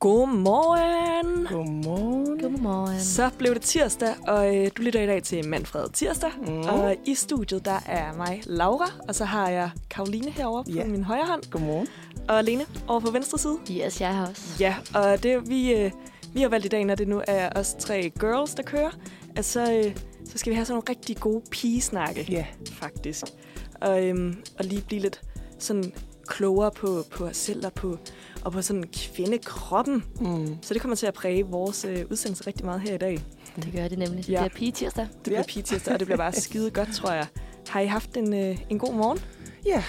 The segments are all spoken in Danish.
Godmorgen. Godmorgen. Godmorgen. Så blev det tirsdag, og øh, du lytter i dag til Manfred Tirsdag. Mm. Og i studiet, der er mig, Laura, og så har jeg Karoline herovre på min højre hånd, Godmorgen. og Lene over på venstre side. Yes, jeg har også. Ja, og det vi, øh, vi har valgt i dag, når det nu er os tre girls, der kører, at så, øh, så skal vi have sådan nogle rigtig gode pigesnakke, Ja. faktisk. Og, øhm, og lige blive lidt sådan klogere på, på os selv og på, og på sådan kvindekroppen. Mm. Så det kommer til at præge vores øh, udsendelse rigtig meget her i dag. Det gør det nemlig. Ja. Det er pige tirsdag. Det bliver Ja. pigetirsdag, og det bliver bare skide godt, tror jeg. Har I haft en, øh, en god morgen? Ja,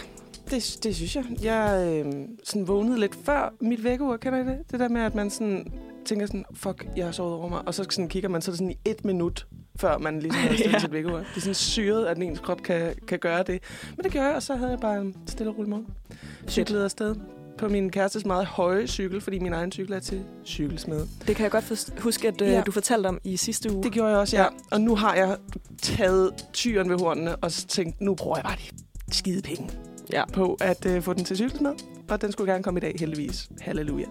det, det synes jeg. Jeg øh, sådan vågnede lidt før mit vækkeur, kender I det? Det der med, at man sådan tænker sådan, fuck, jeg har sovet over mig. Og så sådan kigger man så er det sådan i et minut, før man ligesom har stillet Ja. sit vækkeur. Det er sådan syret, at ens krop kan, kan gøre det. Men det gjorde jeg, og så havde jeg bare en stille og rolig morgen. Cyklede afsted på min kærestes meget høje cykel, fordi min egen cykel er til cykelsmed. Det kan jeg godt huske, at øh, Ja. du fortalte om i sidste uge. Det gjorde jeg også, ja. Ja. Og nu har jeg taget tyren ved hornene og tænkt, nu bruger jeg bare de skide penge Ja. på at uh, få den til cykels med. Og den skulle gerne komme i dag, heldigvis. Halleluja.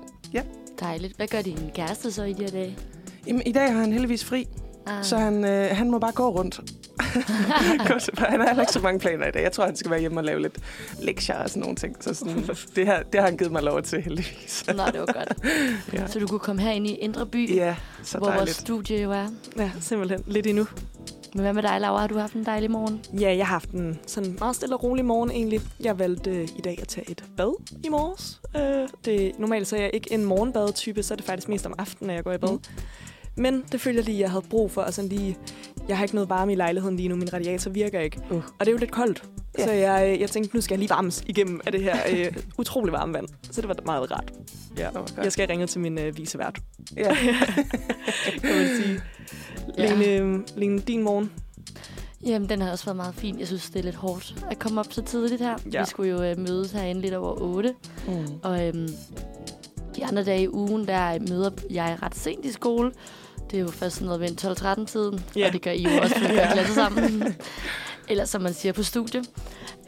Dejligt. Hvad gør din kæreste så i de her dage? Jamen, i dag har han heldigvis fri, Ah. så han, øh, han må bare gå rundt. Til- han har ikke så mange planer i dag. Jeg tror, han skal være hjemme og lave lidt lektier og sådan nogle ting. Så sådan, det, her, det har han givet mig lov til, heldigvis. Nå, det var godt. Ja, Så du kunne komme her ind i Indre By, ja så hvor vores dejligt. studie jo er. Ja, simpelthen. Lidt endnu. Men hvad med dig, Laura? Har du haft en dejlig morgen? Ja, jeg har haft en sådan meget stille og rolig morgen egentlig. Jeg valgte øh, i dag at tage et bad i morges. Øh, det, normalt så er jeg ikke en morgenbadetype, så er det faktisk mest om aftenen, at jeg går i bad. Mm. Men det følte jeg lige, jeg havde brug for. Og sådan lige, jeg har ikke noget varme i lejligheden lige nu. Min radiator virker ikke. Uh. Og det er jo lidt koldt. Ja. Så jeg, øh, jeg tænkte, nu skal jeg lige varmes igennem af det her øh, utrolig varme vand. Så det var meget rart. Ja. Det. Jeg skal ringe til min øh, visevært, Ja. kan man sige. Ja. Lene, øh, Lene, din morgen. Jamen, den har også været meget fin. Jeg synes, det er lidt hårdt at komme op så tidligt her. Ja. Vi skulle jo øh, mødes herinde lidt over 8. Mm. Og øhm, de andre dage i ugen, der møder jeg ret sent i skole. Det er jo først sådan noget ved en 12-13-tiden, Ja. og det gør I jo også, for vi gør det alle sammen. Eller som man siger på studie.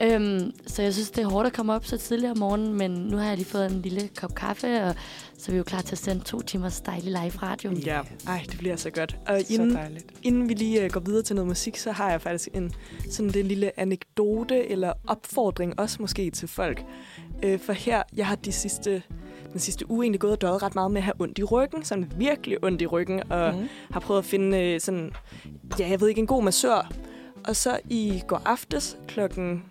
Øhm, så jeg synes, det er hårdt at komme op så tidligt om morgenen, men nu har jeg lige fået en lille kop kaffe, og så er vi jo klar til at sende to timers dejlig live radio. Ja. Ej, det bliver så godt. Og Så inden, dejligt. inden vi lige uh, går videre til noget musik, så har jeg faktisk en sådan en lille anekdote eller opfordring også måske til folk. Uh, for her, jeg har de sidste, den sidste uge egentlig gået og døjet ret meget med at have ondt i ryggen. Sådan virkelig ondt i ryggen. Og Mm. har prøvet at finde uh, sådan, ja, jeg ved ikke, en god massør. Og så i går aftes klokken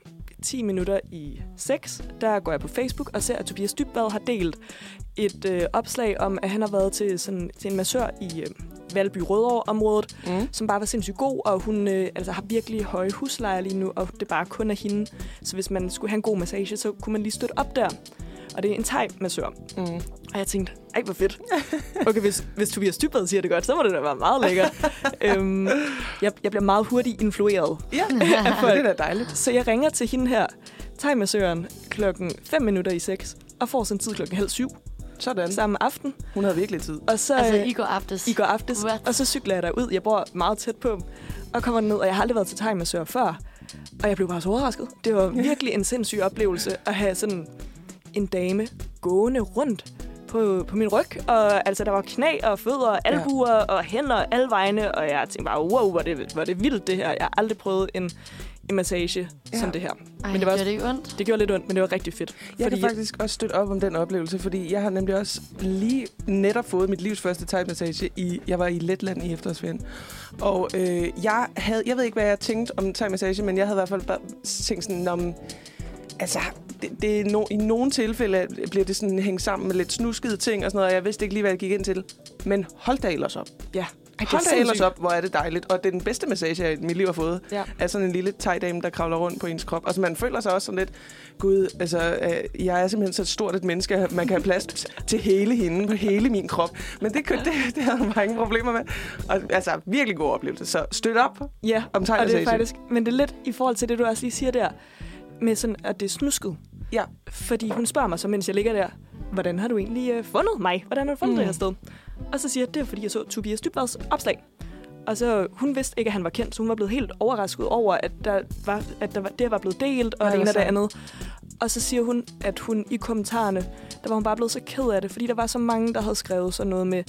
10 minutter i 6, der går jeg på Facebook og ser, at Tobias Dybbad har delt et øh, opslag om, at han har været til, sådan, til en massør i øh, Valby Rødovre-området, Mm. som bare var sindssygt god, og hun øh, altså, har virkelig høje huslejer lige nu, og det bare kun er hende. Så hvis man skulle have en god massage, så kunne man lige støtte op der. Og det er en thai-massør. Mm. Og jeg tænkte, ej, hvor fedt. Okay, hvis, hvis Tobias Dybbad siger det godt, så må det da være meget lækkert. øhm, jeg, jeg bliver meget hurtigt influeret. Ja, det er da dejligt. Så jeg ringer til hende her, thai-massøren, klokken 5 minutter i 6, og får sådan tid klokken halv syv Sådan. samme aften. Hun havde virkelig tid. Og så, Altså, i går aftes. i går aftes, What? og så cykler jeg derud. Jeg bor meget tæt på, og kommer ned, og jeg har aldrig været til thai-massør før. Og jeg blev bare så overrasket. Det var virkelig en sindssyg oplevelse at have sådan en dame gående rundt på, på min ryg. Og altså, der var knæ og fødder og albuer ja. og hænder alle vegne. Og jeg tænkte bare, wow, hvor det, hvor det vildt det her. Jeg har aldrig prøvet en, en massage ja. Som det her. Ej, men det var også- gør det ikke ondt? Det gjorde lidt ondt, men det var rigtig fedt. Jeg fordi, kan faktisk også støtte op om den oplevelse, fordi jeg har nemlig også lige netop fået mit livs første thai-massage. I, jeg var i Letland i efterårsferien. Og øh, jeg havde, jeg ved ikke, hvad jeg tænkte om thai-massage, men jeg havde i hvert fald bare tænkt sådan, om, altså, det, det er no, i nogle tilfælde bliver det sådan hængt sammen med lidt snuskede ting og sådan noget, og jeg vidste ikke lige, hvad jeg gik ind til. Men hold da ellers op. ja. Ej, Hold da ellers op, hvor er det dejligt. Og det er den bedste massage, jeg i mit liv har fået Ja. er sådan en lille thai-dame, der kravler rundt på ens krop. Altså, man føler sig også sådan lidt, gud, altså, øh, jeg er simpelthen så stort et menneske, man kan have plads til hele hende, på hele min krop. Men det, det, det havde man mange problemer med. Og, altså, virkelig god oplevelse. Så støt op Ja, om og det er thai-massage. faktisk... Men det er lidt i forhold til det, du også lige siger der, med sådan, at det er snusket. Ja. Fordi hun spørger mig så, mens jeg ligger der, hvordan har du egentlig øh, fundet mig? Hvordan har du fundet Mm. det her sted? Og så siger jeg, det er fordi, jeg så Tobias Dybvads opslag. Og så, hun vidste ikke, at han var kendt, så hun var blevet helt overrasket over, at, der var, at der var, det var blevet delt, og Ej, det ene og det andet. Og så siger hun, at hun i kommentarerne, der var hun bare blevet så ked af det, fordi der var så mange, der havde skrevet sådan noget med,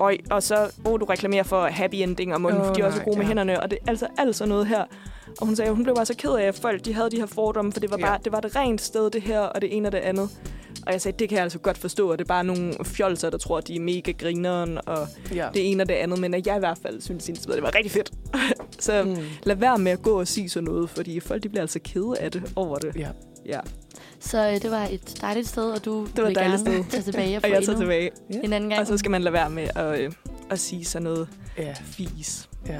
Øj, og så, oh, du reklamerer for happy ending, og munden, oh, de er også nej, gode med ja. hænderne, og det er altså alt sådan noget her. Og hun sagde, at hun blev bare så ked af, at folk de havde de her fordomme, for det var, Ja. bare, det var et rent sted, det her, og det ene og det andet. Og jeg sagde, det kan jeg altså godt forstå, at det er bare nogle fjolser, der tror, at de er mega grineren, og Ja. det ene og det andet, men at jeg i hvert fald synes, indtil videre, det var rigtig fedt. så mm. Lad være med at gå og sige sådan noget, fordi folk de bliver altså kede af det over det. Ja. Ja. Så øh, det var et dejligt sted, og du var et vil dejligt gerne sted. tage tilbage og få Og jeg tager tilbage. en anden gang. Og så skal man lade være med at, øh, at sige sådan noget Ja. fis ja.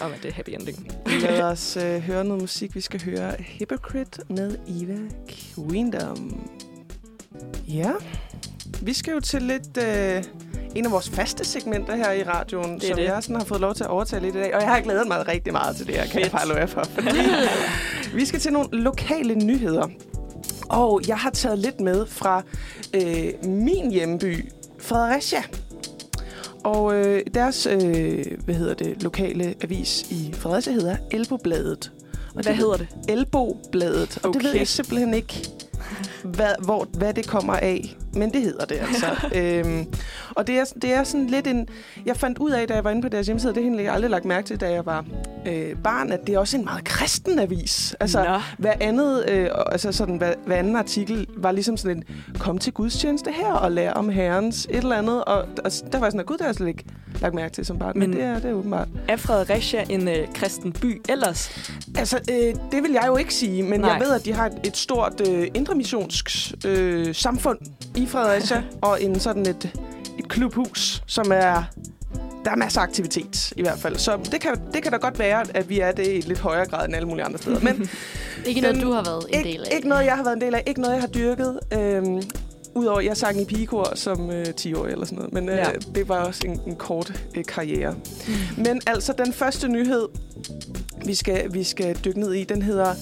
om, at det er happy ending. Lad os øh, høre noget musik. Vi skal høre Hypocrite med Eva Queendom. Ja. Vi skal jo til lidt øh, en af vores faste segmenter her i radioen, Det som det. jeg sådan har fået lov til at overtage lidt i dag. Og jeg har glædet mig rigtig meget til det her, kan jeg bare love jer for. Fordi vi skal til nogle lokale nyheder. Og jeg har taget lidt med fra øh, min hjemby, Fredericia. Og øh, deres, øh, hvad hedder det, lokale avis i Fredericia hedder Elbobladet. Og Hvad hedder det? Elbobladet. Og okay. det ved jeg simpelthen ikke, hvad, hvor, hvad det kommer af. Men det hedder det altså. øhm, og det er, det er sådan lidt en... Jeg fandt ud af, da jeg var inde på deres hjemmeside, det har jeg aldrig lagt mærke til, da jeg var øh, barn, at det er også en meget kristen avis. Altså, Nå. hver andet, øh, altså sådan, hver, hver anden artikel var ligesom sådan en, kom til gudstjeneste her og lær om herrens et eller andet. Og, og der var jeg sådan, at gud, det har jeg slet ikke lagt mærke til som barn. Men- men det er det er åbenbart. Er Fredericia en øh, kristen by ellers? Altså, øh, det vil jeg jo ikke sige, men Nej. jeg ved, at de har et, et stort øh, indremissionsk øh, samfund i Fredericia, og en sådan et, et klubhus, som er... Der er masser af aktivitet, i hvert fald. Så det kan, det kan da godt være, at vi er det i lidt højere grad end alle mulige andre steder. Men ikke den- noget, du har været en ikke, del af. ikke noget, jeg har været en del af. Ikke noget, jeg har dyrket. Øhm, Udover, jeg sang i pigekor som øh, 10-årig eller sådan noget. Men øh, Ja. det var også en, en kort øh, karriere. Mm. Men altså, den første nyhed, vi skal, vi skal dykke ned i, den hedder...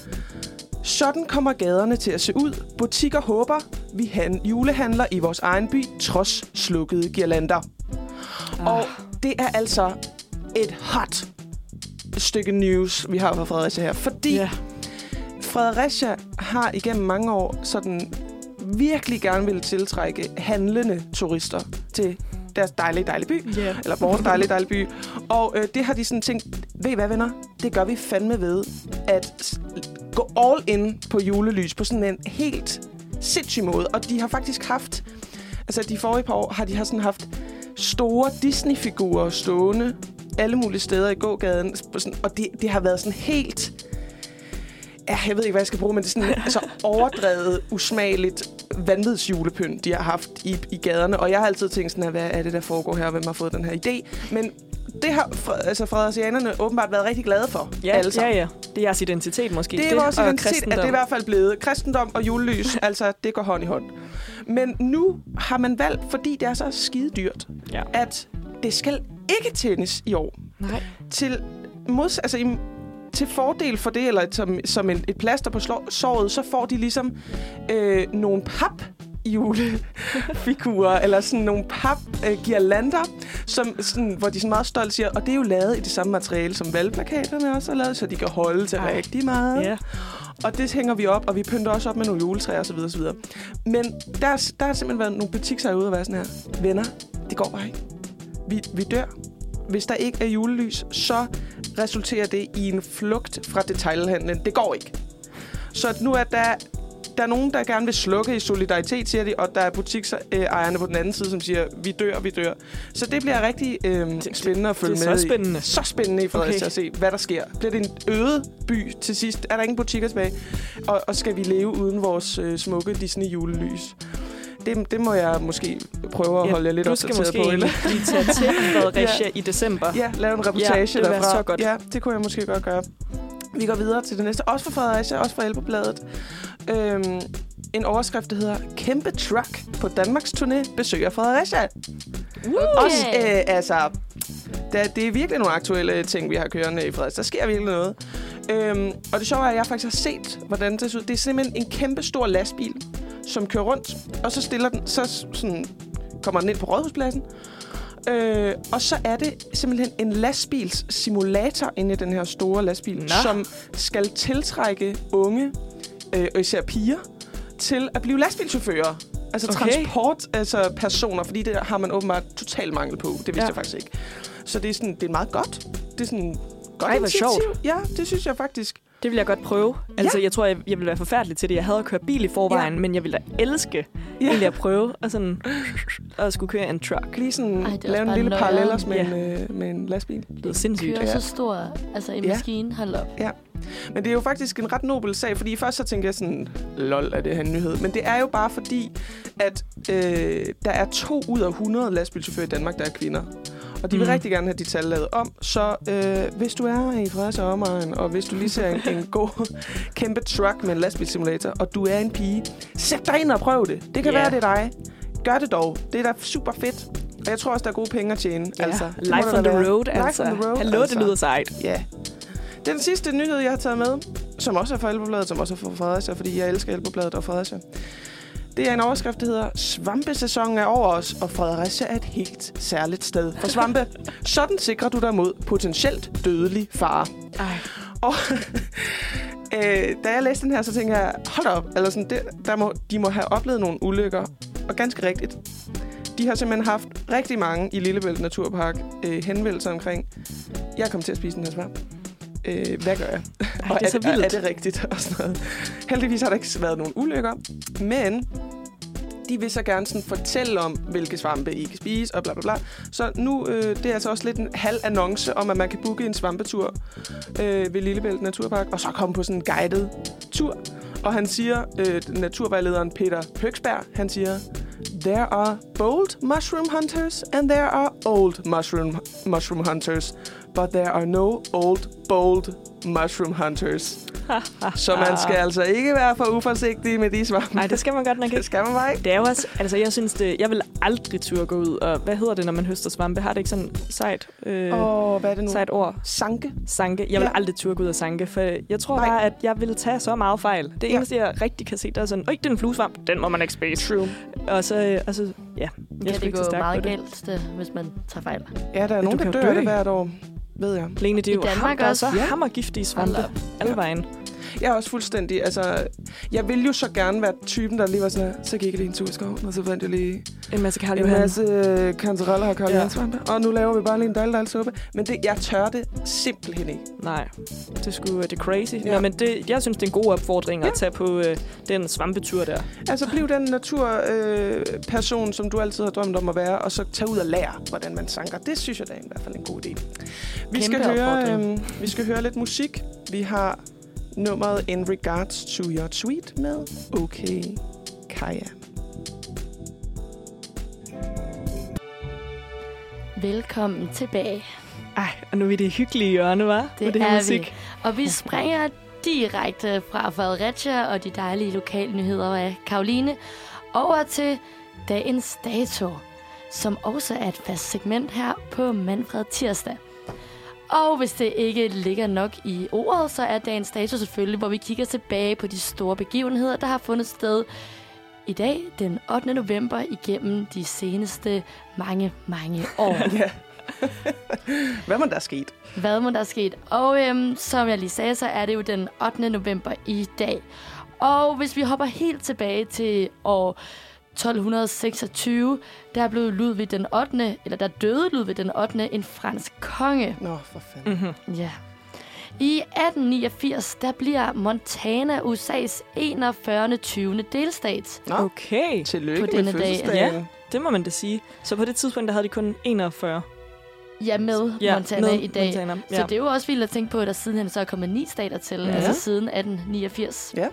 Sådan kommer gaderne til at se ud. Butikker håber, vi han, julehandler i vores egen by, trods slukkede girlander. Ah. Og det er altså et hot stykke news, vi har fra Fredericia her. Fordi Ja. Fredericia har igennem mange år sådan virkelig gerne ville tiltrække handlende turister til deres dejlige, dejlige by. Ja. Eller vores dejlige, dejlige by. Og øh, det har de sådan tænkt, ved I hvad venner? Det gør vi fandme ved at gå all in på julelys på sådan en helt sindssyg måde. Og de har faktisk haft, altså de forrige par år har de har sådan haft store Disney-figurer stående alle mulige steder i gågaden. Sådan, og det, det har været sådan helt... Ja, jeg ved ikke, hvad jeg skal bruge, men det er sådan altså, overdrevet, usmageligt vanvidsjulepynt, de har haft i, i gaderne. Og jeg har altid tænkt sådan, her, hvad er det, der foregår her, og hvem har fået den her idé? Men det har altså, frederiциanerne åbenbart været rigtig glade for. Ja, sammen. ja, ja. Det er jeres identitet måske. Det er vores og identitet, at det er i hvert fald blevet kristendom og julelys. altså, det går hånd i hånd. Men nu har man valgt, fordi det er så skide dyrt, Ja. at det skal ikke tændes i år. Nej. Til, mods, altså, i, til fordel for det, eller som, som en, et plaster på såret, så får de ligesom øh, nogle pap julefigurer, eller sådan nogle pap øh, girlander, som, sådan, hvor de sådan meget stolt siger, og det er jo lavet i det samme materiale, som valgplakaterne også er lavet, så de kan holde til Ej. rigtig meget. Ja. Og det hænger vi op, og vi pynter også op med nogle juletræer osv. osv. Men der, er- der har simpelthen været nogle butikker ude og være sådan her. Venner, det går bare ikke. Vi, vi dør. Hvis der ikke er julelys, så resulterer det i en flugt fra detailhandlen. Det går ikke. Så nu er der, der er nogen, der gerne vil slukke i solidaritet, siger de, og der er butiksejerne på den anden side, som siger, vi dør, vi dør. Så det bliver rigtig øh, spændende at følge det er med så i. spændende. Så spændende i Fredericia Okay. at se, hvad der sker. Bliver det en øde by til sidst? Er der ingen butikker tilbage? Og, og skal vi leve uden vores øh, smukke Disney-julelys? Det, det må jeg måske prøve at holde jer lidt du skal opdateret måske på. Lige tage til Fredericia i december. Ja, lave en reportage Ja, det derfra. så godt. Ja, det kunne jeg måske godt gøre. Vi går videre til det næste. Også fra Fredericia, også fra Elbebladet. Øhm, en overskrift, der hedder Kæmpe truck på Danmarks turné besøger Fredericia. Okay. Også, øh, altså, der, det er virkelig nogle aktuelle ting, vi har kørende i Fredericia. Der sker virkelig noget. Øhm, og det sjove er, at jeg faktisk har set, hvordan det ser ud. Det er simpelthen en kæmpe stor lastbil, som kører rundt, og så stiller den, så sådan, kommer den ind på Rådhuspladsen. Øh, og så er det simpelthen en lastbils simulator inde i den her store lastbil, Nå. som skal tiltrække unge, øh, og især piger, til at blive lastbilchauffører. Altså Okay. transport, altså personer, fordi det har man åbenbart total mangel på. Det vidste Ja. jeg faktisk ikke. Så det er, sådan, det er meget godt. Det er sådan godt Ej, hvor sjovt. Ja, det synes jeg faktisk. Det vil jeg godt prøve. Altså, jeg tror, jeg, jeg ville være forfærdelig til det. Jeg havde kørt bil i forvejen, Ja. men jeg ville da elske Ja. egentlig at prøve at, sådan, at skulle køre en truck. Lige sådan Ej, også lave en lille nøjeren. parallellers med, Ja. en, øh, med en lastbil. Det er sindssygt. Kører Ja. så stor, altså en Ja. maskine, hold op. Men det er jo faktisk en ret nobel sag, fordi først så tænkte jeg sådan, lol, er det her en nyhed? Men det er jo bare fordi, at øh, der er to ud af 100 lastbilchauffører i Danmark, der er kvinder. Og de vil Mm. rigtig gerne have de tal lavet om. Så øh, hvis du er i Fredericia omegn, og hvis du lige ser en, en god kæmpe truck med en lastbilsimulator, og du er en pige, sæt dig ind og prøv det. Det kan Ja. være, det er dig. Gør det dog. Det er da super fedt. Og jeg tror også, der er gode penge at tjene. Ja. Altså, Life on the være. road, Life altså. on the road, Hallo, altså. det lyder sejt. Ja. Den sidste nyhed, jeg har taget med, som også er fra Elbobladet, som også er fra Fredericia, fordi jeg elsker Elbobladet og Fredericia. Det er en overskrift, der hedder Svampesæsonen er over os, og Fredericia er et helt særligt sted for svampe. Sådan sikrer du dig mod potentielt dødelig fare. Ej. Og øh, da jeg læste den her, så tænker jeg, hold op, eller sådan, det, der må, de må have oplevet nogle ulykker. Og ganske rigtigt, de har simpelthen haft rigtig mange i Lillebælt Naturpark øh, henvendelser omkring, jeg kom til at spise den her svamp. Øh, hvad gør jeg? Ej, og det er så vildt. Er, er det rigtigt? Og sådan noget. Heldigvis har der ikke været nogen ulykker, men de vil så gerne sådan fortælle om, hvilke svampe I kan spise, og bla bla bla. Så nu, øh, det er altså også lidt en halv annonce om, at man kan booke en svampetur øh, ved Lillebælt Naturpark, og så komme på sådan en guided tur. Og han siger, øh, naturvejlederen Peter Høgsberg, han siger, There are bold mushroom hunters, and there are old mushroom, mushroom hunters. But there are no old, bold mushroom hunters. Så man skal altså ikke være for uforsigtig med de svampe. Nej, det skal man godt nok det ikke. skal man bare ikke. Det er jo også, altså jeg synes det, jeg vil aldrig turde gå ud, og hvad hedder det, når man høster svampe? Har det ikke sådan sejt, øh, Åh, oh, hvad er det nu? sejt ord? Sanke. Sanke. Jeg vil Ja. aldrig turde gå ud og sanke, for jeg tror Nej. bare, at jeg vil tage så meget fejl. Det Ja. eneste, jeg rigtig kan se, der er sådan, øj, det er en fluesvamp, den må man ikke spise. True. Og så, øh, og så ja, jeg Kan det gå meget det. galt, det, hvis man tager fejl? Ja, der er nogen, der dør det hvert år, ved jeg. Lene, det er I jo Danmark ham, der er så også? Ja. hammergiftige svampe alle vejen. Jeg er også fuldstændig, altså... Jeg vil jo så gerne være typen, der lige var sådan her, så gik jeg lige en tur i skoven, og så fandt jeg lige En masse Karl en masse øh, kantareller og Ja. ja. Og nu laver vi bare lige en dejlig suppe. Men det, jeg tør det simpelthen ikke. Nej, det skulle det er crazy. Ja. Nå, men det, jeg synes, det er en god opfordring ja. At tage på øh, den svampetur der. Altså, bliv den naturperson, øh, person, som du altid har drømt om at være, og så tag ud og lære, hvordan man sanker. Det synes jeg da er i hvert fald en god idé. Vi skal, Kæmpe høre, opfordring. øh, vi skal høre lidt musik. Vi har nummeret In Regards to Your Tweet med OK Kaja. Velkommen tilbage. Ej, og nu er vi det hyggelige hjørne, var? Det det er musik. vi. Og vi springer direkte fra Fredericia og de dejlige lokale nyheder af Karoline over til dagens dato, som også er et fast segment her på Manfred Tirsdag. Og hvis det ikke ligger nok i ordet, så er dagens dato selvfølgelig, hvor vi kigger tilbage på de store begivenheder, der har fundet sted i dag, den 8. november, igennem de seneste mange, mange år. ja. Hvad må der er sket? Hvad må der er sket? Og øhm, som jeg lige sagde, så er det jo den 8. november i dag. Og hvis vi hopper helt tilbage til år 1226, der blev Ludvig den 8., eller der døde Ludvig den 8., en fransk konge. Nå, for fanden. Mm-hmm. Ja. I 1889, der bliver Montana USA's 41. 20. delstat. Nå, Okay, tillykke På med denne dag. fødselsdagen. det må man da sige. Så på det tidspunkt, der havde de kun 41. Ja, med Ja, Montana med i dag. Montana. Så det er jo også vildt at tænke på, at der sidenhen så er kommet ni stater til, Ja. ja. altså siden 1889. Ja.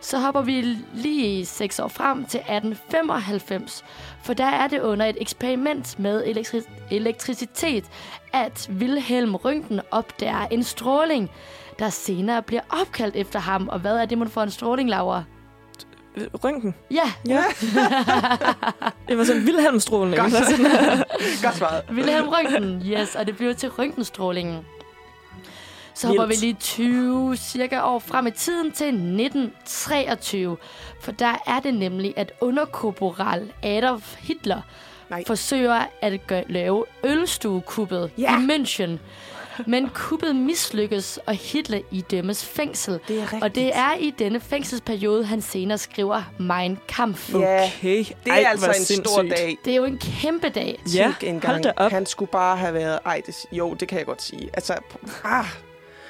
Så hopper vi lige seks år frem til 1895, for der er det under et eksperiment med elektri- elektricitet, at Wilhelm Røntgen opdager en stråling, der senere bliver opkaldt efter ham. Og hvad er det, man får en stråling, Laura? Røntgen. Ja, Ja. det var sådan Vilhelmstrålen. Godt. Godt svaret. Wilhelm Røntgen, yes, og det bliver til røntgenstrålingen. Så hopper vi lige 20 cirka år frem i tiden til 1923. For der er det nemlig, at underkorporal Adolf Hitler Nej. forsøger at gøre, lave ølstuekuppet Ja. i München. Men kuppet mislykkes, og Hitler idømmes fængsel. Det er rigtigt. Og det er i denne fængselsperiode, han senere skriver Mein Kampf. Ja, Okay. det er altså en stor dag. Det er jo en kæmpe dag. Ja, Tænk engang, hold da op. Han skulle bare have været... Ej, det, jo, det kan jeg godt sige. Altså, ah,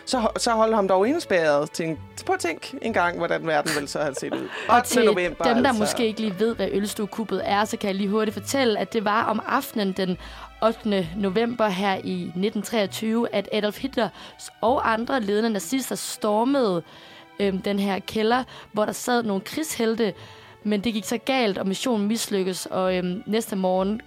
så, så hold ham dog indespærret. Tænk, prøv at tænk en gang, hvordan verden ville så have set ud. 8. Og til november, dem, der altså. måske ikke lige ved, hvad ølstuekuppet er, så kan jeg lige hurtigt fortælle, at det var om aftenen den 8. november her i 1923, at Adolf Hitler og andre ledende nazister stormede øhm, den her kælder, hvor der sad nogle krigshelte, men det gik så galt, og missionen mislykkes, og øhm, næste morgen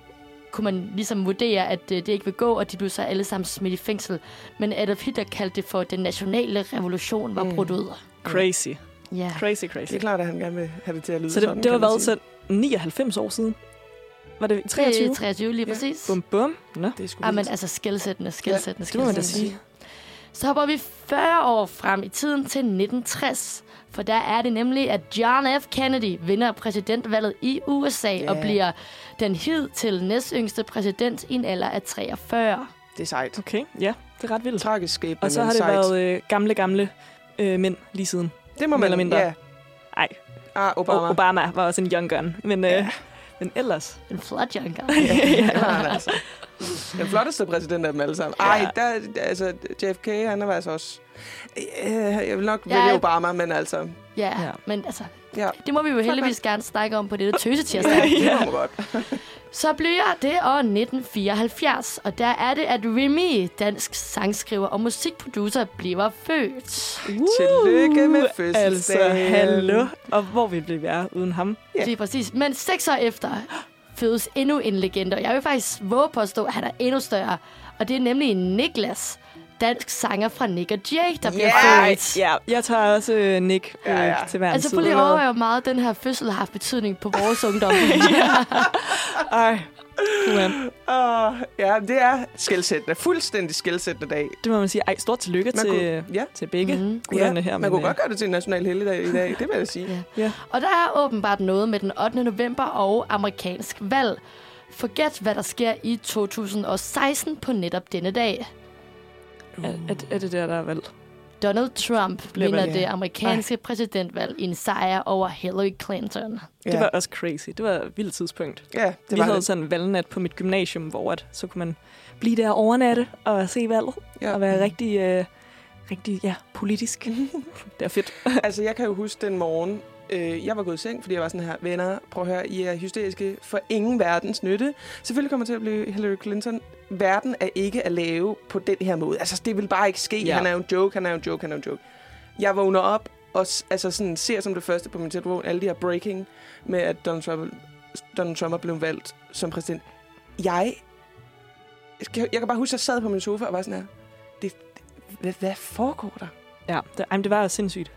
kunne man ligesom vurdere, at øh, det ikke vil gå, og de blev så alle sammen smidt i fængsel. Men Adolf Hitler kaldte det for, at den nationale revolution var Mm. brudt ud. Crazy. Ja. Crazy, crazy. Det er klart, at han gerne vil have det til at lyde Så sådan, det, det var været så 99 år siden? Var det 23, 23? 23 lige Ja. præcis. Bum, bum. Nå, Det er sgu Ja, men altså skældsættende, skældsættende, det må man da skældsættende. sige. Så hopper vi 40 år frem i tiden til 1960. For der er det nemlig, at John F. Kennedy vinder præsidentvalget i USA Ja. og bliver den hidtil næstyngste præsident i en alder af 43. Det er sejt. Okay, ja, det er ret vildt. Tragisk skæbne, Og så har det sejt. været øh, gamle, gamle øh, mænd lige siden. Det må man, eller mindre. Ja. Ej, Ah, Obama. Obama. Obama var også en young gun. Men, øh, Ja. men ellers... En flot junker. ja, det var han altså. Den flotteste præsident af dem alle sammen. Ej, der, altså, JFK, han er altså også... Øh, jeg vil nok Ja. vælge Obama, men altså... Ja, Ja. men altså, Ja, det må vi jo heldigvis gerne snakke om på dette tøsetirsdag. det må man godt. Så bliver det år 1974, og der er det, at Remy, dansk sangskriver og musikproducer, bliver født. Tillykke med fødselsdagen. Altså, hallo. Og hvor vil vi være uden ham? Ja. Lige præcis. Men seks år efter fødes endnu en legende, og jeg vil faktisk våge på at stå, at han er endnu større. Og det er nemlig Niklas, dansk sanger fra Nick og Jay, der bliver Ja, født. Ja, jeg tager også øh, Nick øh, Ja, ja. til hver Altså, prøv lige at overveje, hvor meget den her fødsel har haft betydning på vores ungdom. Ej, Åh, ja, det er skældsættende. Fuldstændig skældsættende dag. det må man sige. Ej, stort tillykke Man til, kunne, ja, til begge mm. ja, her. man kunne øh, godt gøre det til en national helligdag i dag, det vil jeg sige. Ja. Ja. Og der er åbenbart noget med den 8. november og amerikansk valg. Forget, hvad der sker i 2016 på netop denne dag. Er, er, er det der, der er valgt? Donald Trump Bliver vinder valgt. det amerikanske præsidentvalg i en sejr over Hillary Clinton. Det var også crazy. Det var et vildt tidspunkt. ja, det Vi var havde det. sådan en valgnat på mit gymnasium, hvor at, så kunne man blive der overnatte og se valget. Ja. Og være rigtig, øh, rigtig ja, politisk. det er fedt. Altså, jeg kan jo huske den morgen, øh, jeg var gået i seng, fordi jeg var sådan her, venner, prøv at høre, I er hysteriske for ingen verdens nytte. Selvfølgelig kommer til at blive Hillary Clinton. Verden er ikke at lave på den her måde. Altså, det vil bare ikke ske. Ja. Han er jo en joke, han er jo en joke, han er jo en joke. Jeg vågner op og altså sådan, ser som det første på min telefon alle de her breaking med, at Donald Trump, Donald Trump er blevet valgt som præsident. Jeg, jeg kan bare huske, at jeg sad på min sofa og var sådan her, det, hvad, hvad foregår der? Ja, det, ej, men det var sindssygt.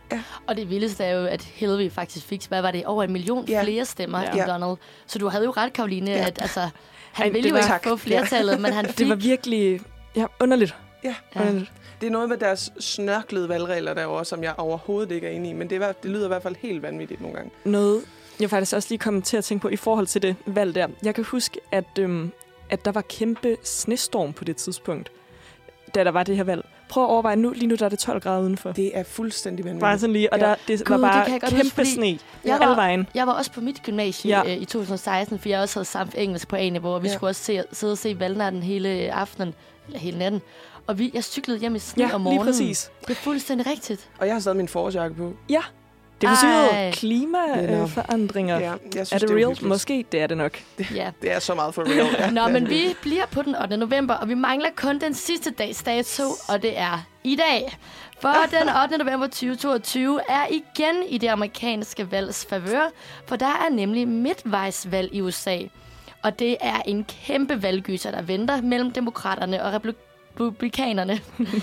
Og det vildeste er jo, at Hillary faktisk fik, hvad var det, over en million Ja. flere stemmer Ja. end Ja. Donald. Så du havde jo ret, Karoline, Ja. at altså, han Ej, ville jo var- ikke Tak. få flertallet, men han fik... Det var virkelig ja, underligt. Ja. ja. underligt. Det er noget med deres snørklede valgregler derovre, som jeg overhovedet ikke er inde i. Men det, er, det lyder i hvert fald helt vanvittigt nogle gange. Noget, jeg faktisk også lige kom til at tænke på i forhold til det valg der. Jeg kan huske, at, øhm, at der var kæmpe snestorm på det tidspunkt, da der var det her valg. Prøv at overveje, nu, lige nu der er det 12 grader udenfor. Det er fuldstændig vanvittigt. Bare sådan lige, og Ja. der, det Gud, var det bare godt kæmpe huske, sne jeg alle var- vejen. Jeg var også på mit gymnasie Ja. ja. øh, i 2016, for jeg også havde samt engelsk på A-niveau, og vi Ja. ja. skulle også se, sidde og se valgnatten hele aftenen, eller hele natten. Og vi, jeg cyklede hjem i sne Ja, om lige morgenen. præcis. Det er fuldstændig rigtigt. Og jeg har stadig min forårsjakke på. Det er Ej. forsynet klimaforandringer. Ja, jeg synes, er det, er real? uhyggeligt. Måske, det er det nok. Ja. Det er så meget for real. Ja. Nå, men vi bliver på den 8. november, og vi mangler kun den sidste dags dato, og det er i dag. For den 8. november 2022 er igen i det amerikanske valgs favør, for der er nemlig midtvejsvalg i USA. Og det er en kæmpe valggyser, der venter mellem demokraterne og republikanerne.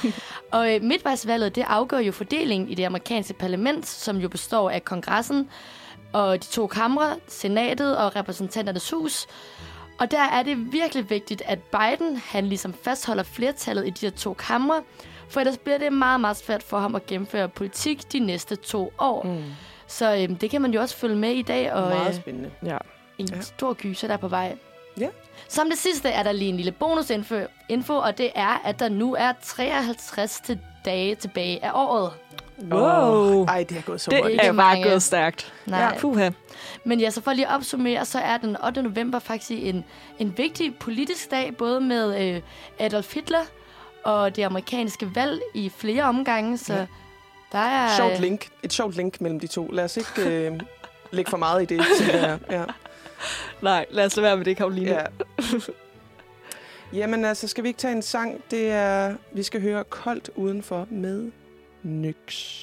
og øh, midtvejsvalget, det afgør jo fordelingen i det amerikanske parlament, som jo består af kongressen og de to kamre, senatet og repræsentanternes hus. Og der er det virkelig vigtigt, at Biden han ligesom fastholder flertallet i de her to kamre, for ellers bliver det meget, meget svært for ham at gennemføre politik de næste to år. Mm. Så øhm, det kan man jo også følge med i dag, og Meget øh, spændende. Ja. en Ja. stor gyser, der er på vej. Ja. Som det sidste er der lige en lille bonusinfo, info, og det er, at der nu er 53 til dage tilbage af året. Wow. Ej, det er gået så Det hurtigt. er Ikke bare gået stærkt. Nej. Ja, puha. Men ja, så for lige at opsummere, så er den 8. november faktisk en, en vigtig politisk dag, både med øh, Adolf Hitler og det amerikanske valg i flere omgange, så Ja. der er... Sjovt link. Et sjovt link mellem de to. Lad os ikke øh, lægge for meget i det. tænker jeg. Ja. Nej, lad os lade være med det, Karoline. ja. Jamen altså, skal vi ikke tage en sang? Det er, vi skal høre Koldt Udenfor med Nyx.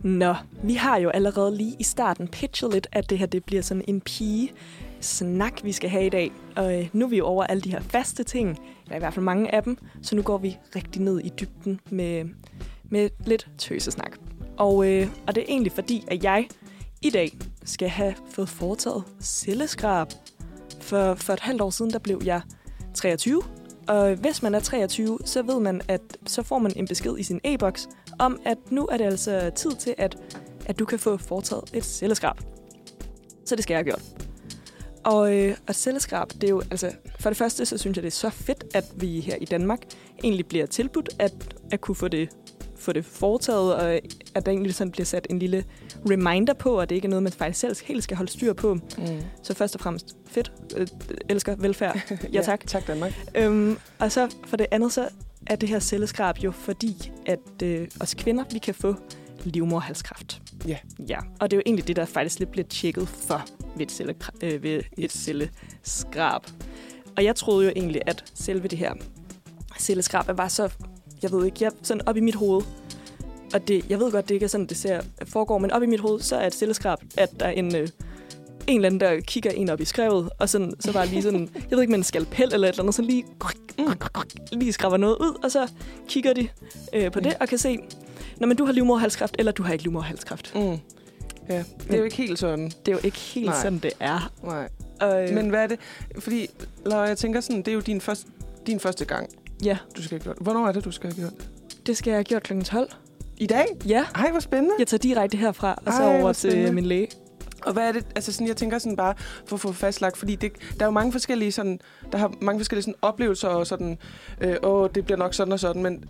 Nå, vi har jo allerede lige i starten pitchet lidt, at det her det bliver sådan en pige snak, vi skal have i dag. Og øh, nu er vi jo over alle de her faste ting, eller i hvert fald mange af dem, så nu går vi rigtig ned i dybden med, med lidt tøsesnak. Og, øh, og det er egentlig fordi, at jeg i dag skal have fået foretaget celleskrab. For, for et halvt år siden, der blev jeg 23. Og hvis man er 23, så ved man, at så får man en besked i sin e-boks om, at nu er det altså tid til, at, at du kan få foretaget et celleskrab. Så det skal jeg have gjort. Og, øh, og celleskrab, det er jo, altså, for det første, så synes jeg, det er så fedt, at vi her i Danmark egentlig bliver tilbudt at, at kunne få det, få det foretaget, og at der egentlig sådan bliver sat en lille reminder på, at det ikke er noget, man faktisk selv helt skal holde styr på. Mm. Så først og fremmest fedt. Øh, elsker velfærd. Ja, tak. Tak, Danmark. Øhm, og så for det andet, så er det her celleskrab jo fordi, at øh, os kvinder, vi kan få livmorhalskræft. Ja. Ja, og det er jo egentlig det, der faktisk lidt bliver tjekket for ved et, celle, øh, ved et celleskrab. Og jeg troede jo egentlig, at selve det her celleskrab var så, jeg ved ikke, jeg, sådan op i mit hoved, og det, jeg ved godt, det ikke er sådan, det ser, foregår, men op i mit hoved, så er et celleskrab, at der er en, øh, en eller anden, der kigger en op i skrevet, og sådan, så bare lige sådan, jeg ved ikke, med en skalpel eller et eller andet, så lige, lige skraber noget ud, og så kigger de øh, på det og kan se, når men du har livmorhalskræft, eller du har ikke livmorhalskræft. Mm. Ja, det er jo ikke helt sådan. Det er jo ikke helt Nej. Sådan, det er. Nej. Øh, Men hvad er det? Fordi, Laura, jeg tænker sådan, det er jo din første, din første gang, ja, du skal have gjort. Hvornår er det, du skal have gjort? det skal jeg have gjort kl. 12. I dag? Ja, Ej, hvor spændende. jeg tager direkte herfra, og så Ej, over til min læge. Og hvad er det, altså sådan, jeg tænker sådan bare for at få fastlagt, fordi det, der er jo mange forskellige sådan, der har mange forskellige sådan oplevelser og sådan, øh, åh, det bliver nok sådan og sådan, men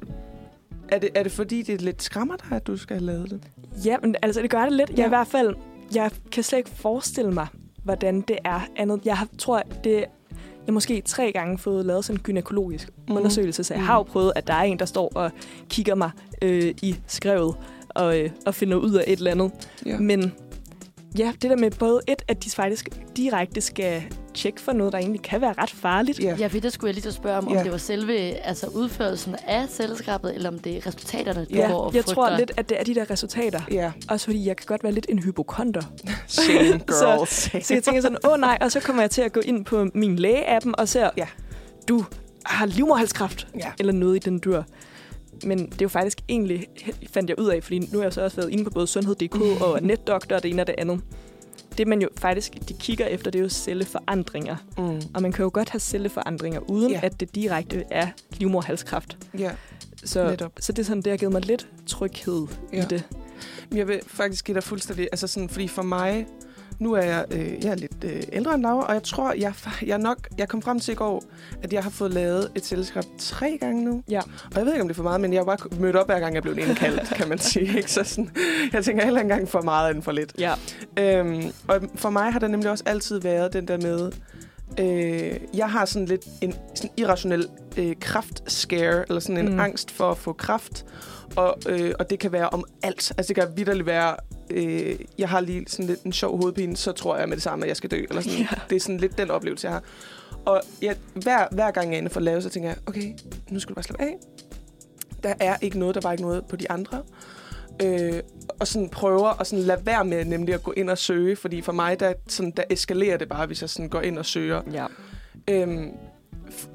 er det, er det fordi, det er lidt skræmmer dig, at du skal have lavet det? Ja, men altså, det gør det lidt. Jeg Ja. ja. i hvert fald, jeg kan slet ikke forestille mig, hvordan det er andet. Jeg har, tror, det jeg måske tre gange fået lavet sådan en gynækologisk mm. undersøgelse, så jeg Mhm. har jo prøvet, at der er en, der står og kigger mig øh, i skrevet og, øh, og finder ud af et eller andet. Ja. Men ja, det der med både et, at de faktisk direkte skal tjekke for noget, der egentlig kan være ret farligt. Ja. Ja, for det skulle jeg lige til at spørge om, om det var selve altså udførelsen af celleskrabet, eller om det er resultaterne, du Ja, går og jeg frygter. tror lidt, at det er de der resultater. Ja. Også fordi jeg kan godt være lidt en hypokonter. Shame girls. Så jeg tænker sådan, åh oh, nej, og så kommer jeg til at gå ind på min læge-appen og ser, Ja. du har livmorhalskræft, Ja. eller noget i den dyr. Men det er jo faktisk egentlig, fandt jeg ud af, fordi nu har jeg så også været inde på både sundhed.dk og netdoktor og det ene og det andet. Det man jo faktisk, de kigger efter, det er jo celleforandringer. Mm. Og man kan jo godt have celleforandringer, uden ja. at det direkte er livmorhalskræft. Ja. Så, Netop. så det er sådan, det har givet mig lidt tryghed. Ja. i det. Jeg vil faktisk give dig fuldstændig... Altså sådan, fordi for mig... Nu er jeg, øh, jeg er lidt øh, ældre end Laura, og jeg tror, jeg, jeg nok... Jeg kom frem til i går, at jeg har fået lavet et selskab tre gange nu. Ja. Og jeg ved ikke, om det er for meget, men jeg har bare mødt op, hver gang jeg blev indkaldt, kan man sige. Ikke? Så sådan, jeg tænker heller engang for meget end for lidt. Ja. Øhm, og for mig har der nemlig også altid været den der med... Øh, jeg har sådan lidt en sådan irrationel øh, kraftscare, eller sådan en. Mm. angst for at få kraft. Og, øh, og det kan være om alt. Altså det kan vidderligt være, øh, jeg har lige sådan lidt en sjov hovedpine, så tror jeg med det samme, at jeg skal dø. Eller sådan. Ja. Det er sådan lidt den oplevelse, jeg har. Og jeg, hver, hver gang jeg er inde for at lave, så tænker jeg, okay, nu skal du bare slappe af. Der er ikke noget, der var ikke noget på de andre. Øh, og sådan prøver at sådan lade være med nemlig at gå ind og søge, fordi for mig, der, sådan, der eskalerer det bare, hvis jeg sådan går ind og søger. ja. Øhm,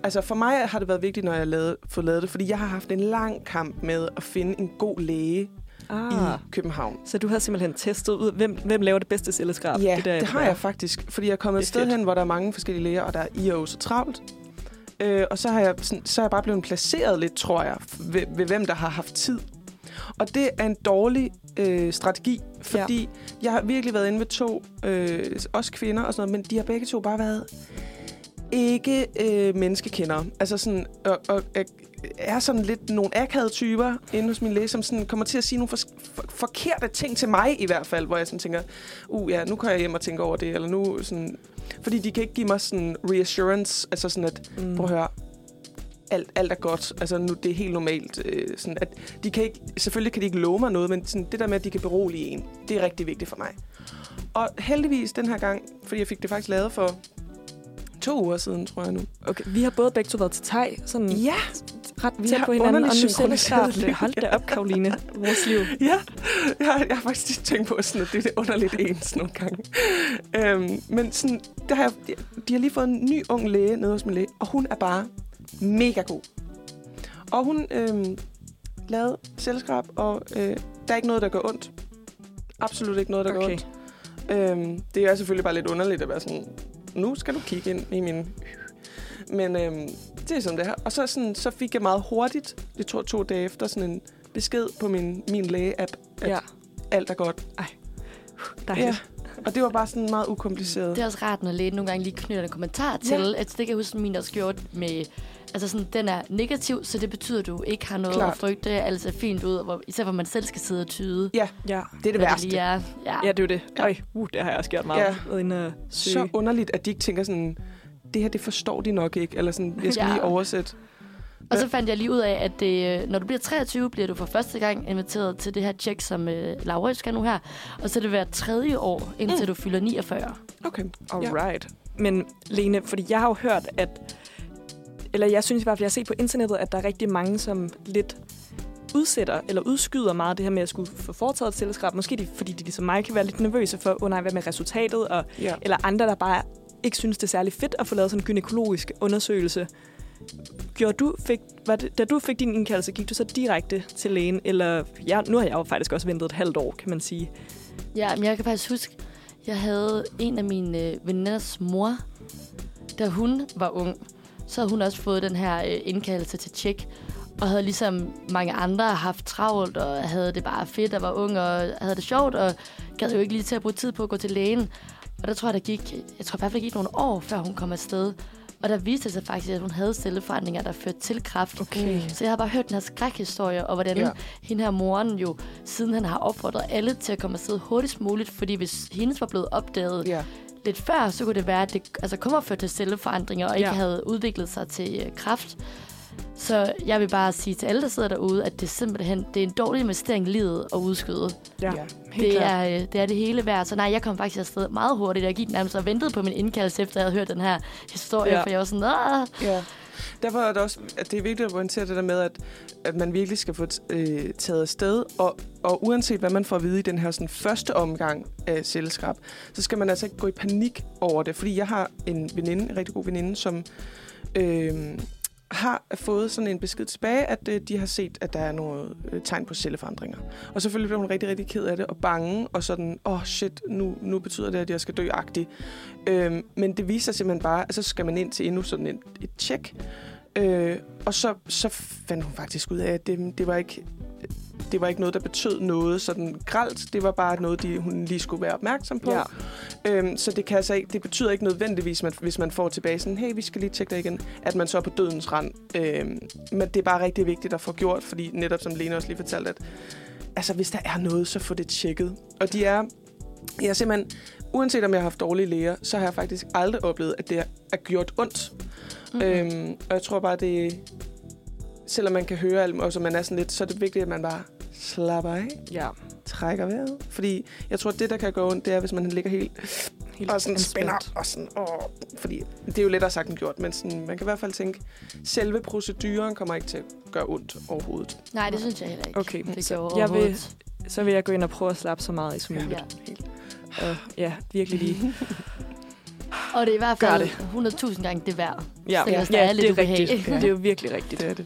altså for mig har det været vigtigt, når jeg har lavet, fået lavet det, fordi jeg har haft en lang kamp med at finde en god læge ah. I København. Så du har simpelthen testet ud, hvem, hvem laver det bedste celleskrab? Ja, det, der, det har jeg faktisk, fordi jeg er kommet et sted fedt. hen, hvor der er mange forskellige læger, og der er IO så travlt. Øh, og så har, jeg, sådan, så er jeg bare blevet placeret lidt, tror jeg, ved, ved hvem der har haft tid. Og det er en dårlig øh, strategi, fordi ja. jeg har virkelig været inde med to, øh, også kvinder og sådan noget, men de har begge to bare været ikke øh, menneskekendere. Altså sådan, og, og, og er sådan lidt nogle akavede typer inde hos min læge, som sådan kommer til at sige nogle for, for, forkerte ting til mig i hvert fald, hvor jeg sådan tænker, uh ja, nu kan jeg hjem og tænke over det, eller nu sådan... Fordi de kan ikke give mig sådan reassurance, altså sådan at, mm. prøv at høre, alt, alt er godt. Altså nu, det er helt normalt. Øh, sådan at de kan ikke, selvfølgelig kan de ikke love mig noget, men sådan, det der med, at de kan berolige en, det er rigtig vigtigt for mig. Og heldigvis den her gang, fordi jeg fik det faktisk lavet for to uger siden, tror jeg nu. Okay, vi har både begge to været til Thai, sådan Ja, ret vi tæt har på hinanden, og nu underligt selv synkroniseret klart, liv. hold da op, Karoline, vores liv. ja. Jeg, jeg har faktisk tænkt på, sådan, at det er det underligt ens nogle gange. øhm, men sådan, der har de har lige fået en ny ung læge nede hos min læge, og hun er bare mega god. Og hun øhm, lavede selvskrab, og øh, der er ikke noget, der gør ondt. Absolut ikke noget, der gør Okay. ondt. Øhm, det er selvfølgelig bare lidt underligt at være sådan, nu skal du kigge ind i min... Men øhm, det er sådan det her. Og så, sådan, så fik jeg meget hurtigt, det tog to dage efter, sådan en besked på min, min læge-app, at Ja, alt er godt. dejligt. Ja. Og det var bare sådan meget ukompliceret. Det er også rart, når lægen nogle gange lige knytter en kommentar til. Ja. Altså, det kan jeg huske, min der gjort med... Altså sådan, den er negativ, så det betyder, at du ikke har noget Klart. at frygte. Alt ser fint ud, hvor, især hvor man selv skal sidde og tyde. Ja, Ja. det er det værste. lige er. Ja. ja, det er jo det. Ja. Øj, uh, det har jeg også gjort meget. Ja. Og søge. Så underligt, at de ikke tænker sådan, det her, det forstår de nok ikke. Eller sådan, jeg skal Ja. lige oversætte. Og så fandt jeg lige ud af, at det, øh, når du bliver 23, bliver du for første gang inviteret til det her tjek, som øh, Laura skal nu her. Og så er det hver tredje år, indtil Mm. du fylder 49. Okay. Alright. Men Lene, fordi jeg har jo hørt, at... Eller jeg synes i hvert fald, jeg har set på internettet, at der er rigtig mange, som lidt udsætter eller udskyder meget det her med at skulle få foretaget et celleskrab. Måske de, fordi de ligesom mig kan være lidt nervøse for, oh nej, hvad med resultatet? Og, Ja. eller andre, der bare ikke synes, det er særlig fedt at få lavet sådan en gynækologisk undersøgelse. Gjorde du, fik, var det, da du fik din indkaldelse, gik du så direkte til lægen? Eller, ja, nu har jeg jo faktisk også ventet et halvt år, kan man sige. Ja, men jeg kan faktisk huske, jeg havde en af mine øh, veninders mor, da hun var ung, så havde hun også fået den her øh, indkaldelse til tjek, og havde ligesom mange andre haft travlt, og havde det bare fedt og var ung, og havde det sjovt, og gad jo ikke lige til at bruge tid på at gå til lægen. Og der tror jeg, der gik, jeg tror i hvert fald, gik nogle år, før hun kom afsted. Og der viste det sig faktisk, at hun havde celleforandringer, der førte til kræft. Okay. Så jeg har bare hørt den her skrækhistorie, og hvordan Ja. hende her moren jo, siden han har opfordret alle til at komme afsted hurtigst muligt, fordi hvis hendes var blevet opdaget Ja. lidt før, så kunne det være, at det altså, kun var ført til celleforandringer, og ikke Ja. havde udviklet sig til øh, kræft. Så jeg vil bare sige til alle, der sidder derude, at det er simpelthen det er en dårlig investering i livet at udskyde. Ja, Det klart. er, øh, det er det hele værd. Så nej, jeg kom faktisk afsted meget hurtigt. Jeg gik nærmest og ventede på min indkaldelse, efter jeg havde hørt den her historie, Ja. for jeg var sådan, Åh! Ja. Derfor er det også, at det er vigtigt at pointere det der med, at, at man virkelig skal få øh, taget afsted, og, og uanset hvad man får at vide i den her sådan, første omgang af celleskrab, så skal man altså ikke gå i panik over det. Fordi jeg har en veninde, en rigtig god veninde, som øh, har fået sådan en besked tilbage, at øh, de har set, at der er nogle øh, tegn på celleforandringer. Og selvfølgelig blev hun rigtig, rigtig ked af det, og bange, og sådan, åh oh, shit, nu, nu betyder det, at jeg skal dø-agtig. Øhm, men det viser sig simpelthen bare, at så skal man ind til endnu sådan en, et tjek, Øh, og så, så fandt hun faktisk ud af, at det, det var ikke det var ikke noget, der betød noget sådan gralt. Det var bare noget, de, hun lige skulle være opmærksom på. Ja. Øhm, så det, kan altså ikke, det betyder ikke nødvendigvis, man, hvis man får tilbage sådan, hey, vi skal lige tjekke dig igen, at man så er på dødens rand. Øhm, men det er bare rigtig vigtigt at få gjort, fordi netop som Lene også lige fortalte, at altså, hvis der er noget, så få det tjekket. Og de er, jeg er simpelthen, uanset om jeg har haft dårlige læger, så har jeg faktisk aldrig oplevet, at det er gjort ondt. Mhm. Mm-hmm. Øhm, og jeg tror bare, det selvom man kan høre alt, og så man er sådan lidt, så er det vigtigt, at man bare slapper af, Ja, trækker vejret. Fordi jeg tror, det, der kan gå ondt, det er, hvis man ligger helt helt og sådan anspændt. spænder. Og sådan, åh, fordi det er jo lettere sagt end gjort, men sådan, man kan i hvert fald tænke, selve proceduren kommer ikke til at gøre ondt overhovedet. Nej, det synes jeg heller ikke. Okay, det så gjorde jeg vil, så vil jeg gå ind og prøve at slappe så meget i som muligt. Ja. Og ja, virkelig lige. Og det er i hvert Gør fald det. 100.000 gange det værd. Ja, ja er lidt det er rigtigt. Det er jo virkelig rigtigt. Det er det.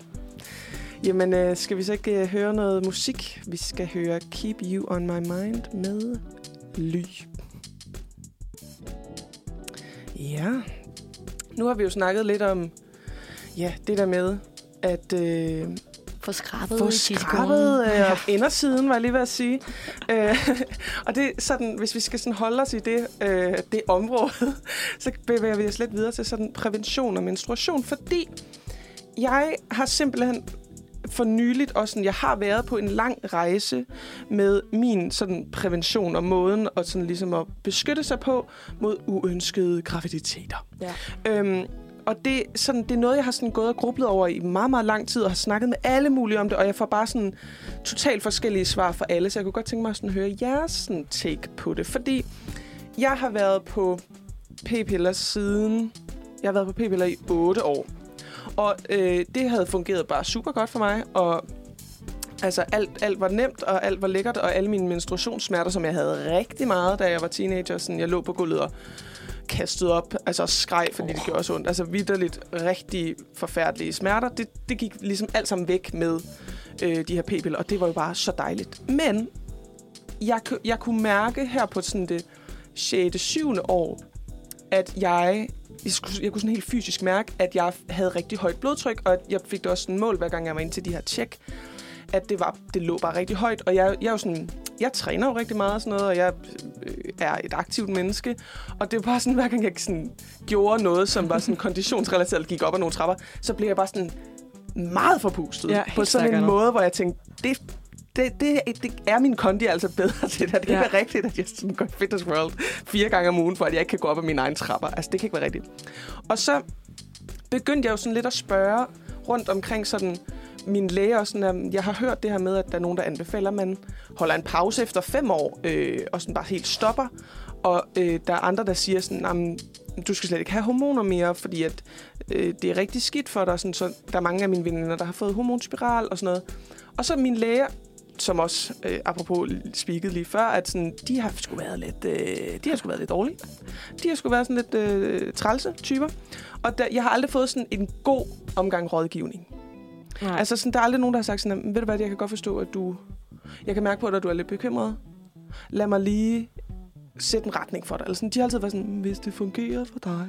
Jamen, øh, skal vi så ikke øh, høre noget musik? Vi skal høre Keep You On My Mind med Ly. Ja. Nu har vi jo snakket lidt om ja, det der med at øh, få skrabet få skrabet øh, indersiden, var jeg lige ved at sige. Øh, og det sådan, hvis vi skal sådan holde os i det, øh, det område, så bevæger vi os lidt videre til sådan prævention og menstruation, fordi jeg har simpelthen for nyligt også sådan, jeg har været på en lang rejse med min sådan prævention og måden og sådan ligesom at beskytte sig på mod uønskede graviditeter. Ja. Øhm, og det, sådan, det er noget, jeg har sådan gået og grublet over i meget, meget lang tid, og har snakket med alle mulige om det, og jeg får bare sådan totalt forskellige svar fra alle, så jeg kunne godt tænke mig at sådan høre jeres sådan take på det. Fordi jeg har været på p-piller siden... Jeg har været på p-piller i 8 år. Og øh, det havde fungeret bare super godt for mig, og altså alt, alt var nemt, og alt var lækkert, og alle mine menstruationssmerter, som jeg havde rigtig meget, da jeg var teenager, sådan jeg lå på gulvet og kastet op, altså skreg, fordi oh. det gjorde også ondt. Altså vidderligt rigtig forfærdelige smerter. Det, det gik ligesom alt sammen væk med øh, de her p-piller, og det var jo bare så dejligt. Men jeg, jeg kunne mærke her på sådan det 6. 7. år, at jeg, jeg, skulle, jeg kunne sådan helt fysisk mærke, at jeg havde rigtig højt blodtryk, og at jeg fik det også sådan mål, hver gang jeg var ind til de her tjek, at det, var, det lå bare rigtig højt. Og jeg, jeg er jo sådan, jeg træner jo rigtig meget og sådan noget, og jeg øh, er et aktivt menneske. Og det var bare sådan, hver gang jeg sådan gjorde noget, som var sådan konditionsrelateret, gik op ad nogle trapper, så blev jeg bare sådan meget forpustet. Ja, på sådan en måde, hvor jeg tænkte, det, det, det, det er min kondi altså bedre til det. Det kan Ja. være rigtigt, at jeg sådan går i Fitness World fire gange om ugen, for at jeg ikke kan gå op ad mine egne trapper. Altså, det kan ikke være rigtigt. Og så begyndte jeg jo sådan lidt at spørge rundt omkring sådan min læge og sådan, at jeg har hørt det her med, at der er nogen, der anbefaler, at man holder en pause efter fem år, øh, og sådan bare helt stopper. Og øh, der er andre, der siger sådan, "Jamen, du skal slet ikke have hormoner mere, fordi at, øh, det er rigtig skidt for dig. Sådan, så der er mange af mine veninder, der har fået hormonspiral og sådan noget. Og så min læge, som også, øh, apropos speaket lige før, at sådan, de har sgu været lidt, øh, de har sgu været lidt dårlige. De har sgu været sådan lidt øh, trælse typer. Og der, jeg har aldrig fået sådan en god omgang rådgivning. Nej. Altså, sådan, der er aldrig nogen, der har sagt sådan, "Men ved du hvad, jeg kan godt forstå, at du... Jeg kan mærke på dig, at du er lidt bekymret. Lad mig lige sætte en retning for dig. Eller sådan, de har altid været sådan, hvis det fungerer for dig,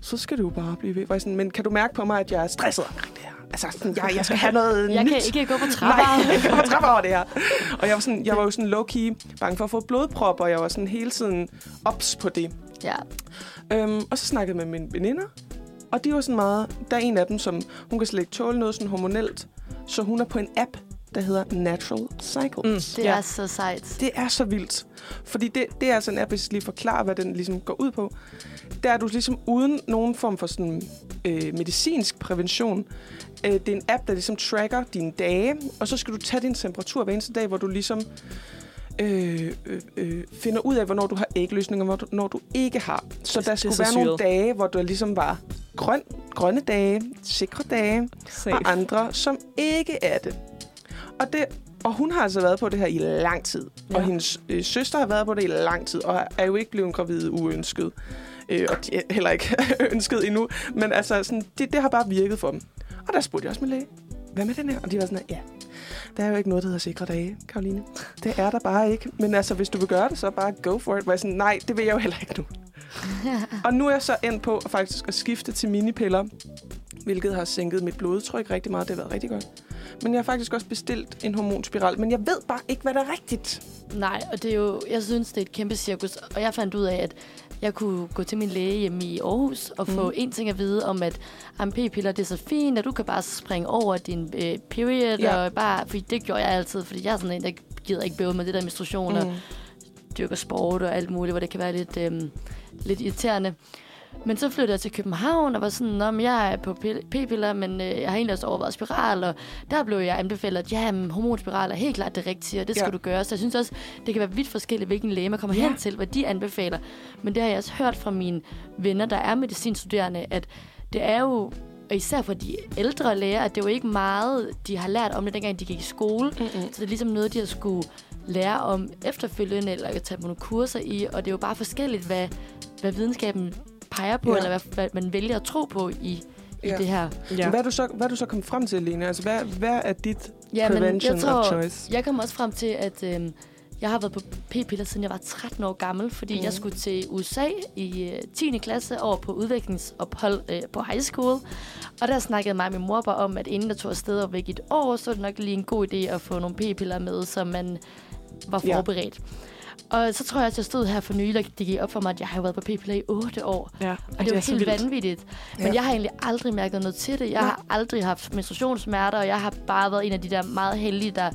så skal du bare blive ved. Jeg Sådan, men kan du mærke på mig, at jeg er stresset omkring det her? Altså, sådan, jeg, jeg skal have noget Jeg nyt. kan ikke gå på trapper. Nej, jeg kan trappe over det her. Og jeg var, sådan, jeg var jo sådan low-key bange for at få blodprop, og jeg var sådan hele tiden ops på det. Ja. Øhm, og så snakkede jeg med mine veninder, og de var sådan meget... Der er en af dem, som hun kan slet ikke tåle noget sådan hormonelt, så hun er på en app, der hedder Natural Cycles. Mm. Det Ja. er så sejt. Det er så vildt. Fordi det, det er altså en app, hvis jeg lige forklarer, hvad den ligesom går ud på. Der er du ligesom uden nogen form for sådan, øh, medicinsk prævention. Øh, det er en app, der ligesom tracker dine dage, og så skal du tage din temperatur hver eneste dag, hvor du ligesom øh, øh, øh, finder ud af, hvornår du har ægløsning, og hvornår du ikke har. Så Det- der er skulle så være nogle syret. dage, hvor du ligesom var grøn, grønne dage, sikre dage, Safe. og andre, som ikke er det. Og, det, og hun har altså været på det her i lang tid. Ja. Og hendes øh, søster har været på det i lang tid, og er jo ikke blevet gravid uønsket. Øh, og de er heller ikke ønsket endnu. Men altså, sådan, det, det har bare virket for dem. Og der spurgte jeg også min læge, hvad med den her? Og de var sådan, ja, der er jo ikke noget, der hedder sikre dage, Karoline. Det er der bare ikke. Men altså, hvis du vil gøre det, så bare go for it. Hvor jeg sådan, nej, det vil jeg jo heller ikke nu. Og nu er jeg så endt på at faktisk at skifte til minipiller, hvilket har sænket mit blodtryk rigtig meget. Det har været rigtig godt. Men jeg har faktisk også bestilt en hormonspiral, men jeg ved bare ikke, hvad der er rigtigt. Nej, og det er jo, jeg synes, det er et kæmpe cirkus. Og jeg fandt ud af, at jeg kunne gå til min læge hjemme i Aarhus og få mm. en ting at vide om, at AMP-piller, det er så fint, at du kan bare springe over din øh, period. Ja. Og bare, fordi det gjorde jeg altid, fordi jeg er sådan en, der gider ikke bøve med det der menstruation mm. og dyrker sport og alt muligt, hvor det kan være lidt, øhm, lidt irriterende. Men så flyttede jeg til København og var sådan, men jeg er på pil- p-piller, men øh, jeg har egentlig også overvejet spiral, og der blev jeg anbefalet, at ja, hormonspiral er helt klart det rigtige, og det skal Ja. du gøre. Så jeg synes også, det kan være vidt forskelligt, hvilken læge man kommer Ja. hen til, hvad de anbefaler. Men det har jeg også hørt fra mine venner, der er medicinstuderende, at det er jo, og især for de ældre læger, at det er jo ikke meget, de har lært om det, dengang de gik i skole. Mm-mm. Så det er ligesom noget, de har skulle lære om efterfølgende, eller tage nogle kurser i, og det er jo bare forskelligt, hvad, hvad videnskaben peger på, Ja. eller hvad, hvad man vælger at tro på i, i Ja. det her. Ja. Hvad, er du så, hvad er du så kommet frem til, Lene? Altså, hvad, hvad er dit Ja, men prevention jeg tror, of choice? Jeg kom også frem til, at øh, Jeg har været på p-piller, siden jeg var 13 år gammel, fordi mm. jeg skulle til USA i øh, 10. klasse over på udviklingsophold øh, på high school. Og der snakkede mig og min mor bare om, at inden jeg tog afsted og væk i et år, så er det nok lige en god idé at få nogle p-piller med, så man var Ja. Og så tror jeg, at jeg stod her for nylig, og det gik op for mig, at jeg har været på p-piller i 8 år. Ja, Og det er jo helt vanvittigt. Men Ja. jeg har egentlig aldrig mærket noget til det. Jeg Nej. har aldrig haft menstruationssmerter, og jeg har bare været en af de der meget heldige, der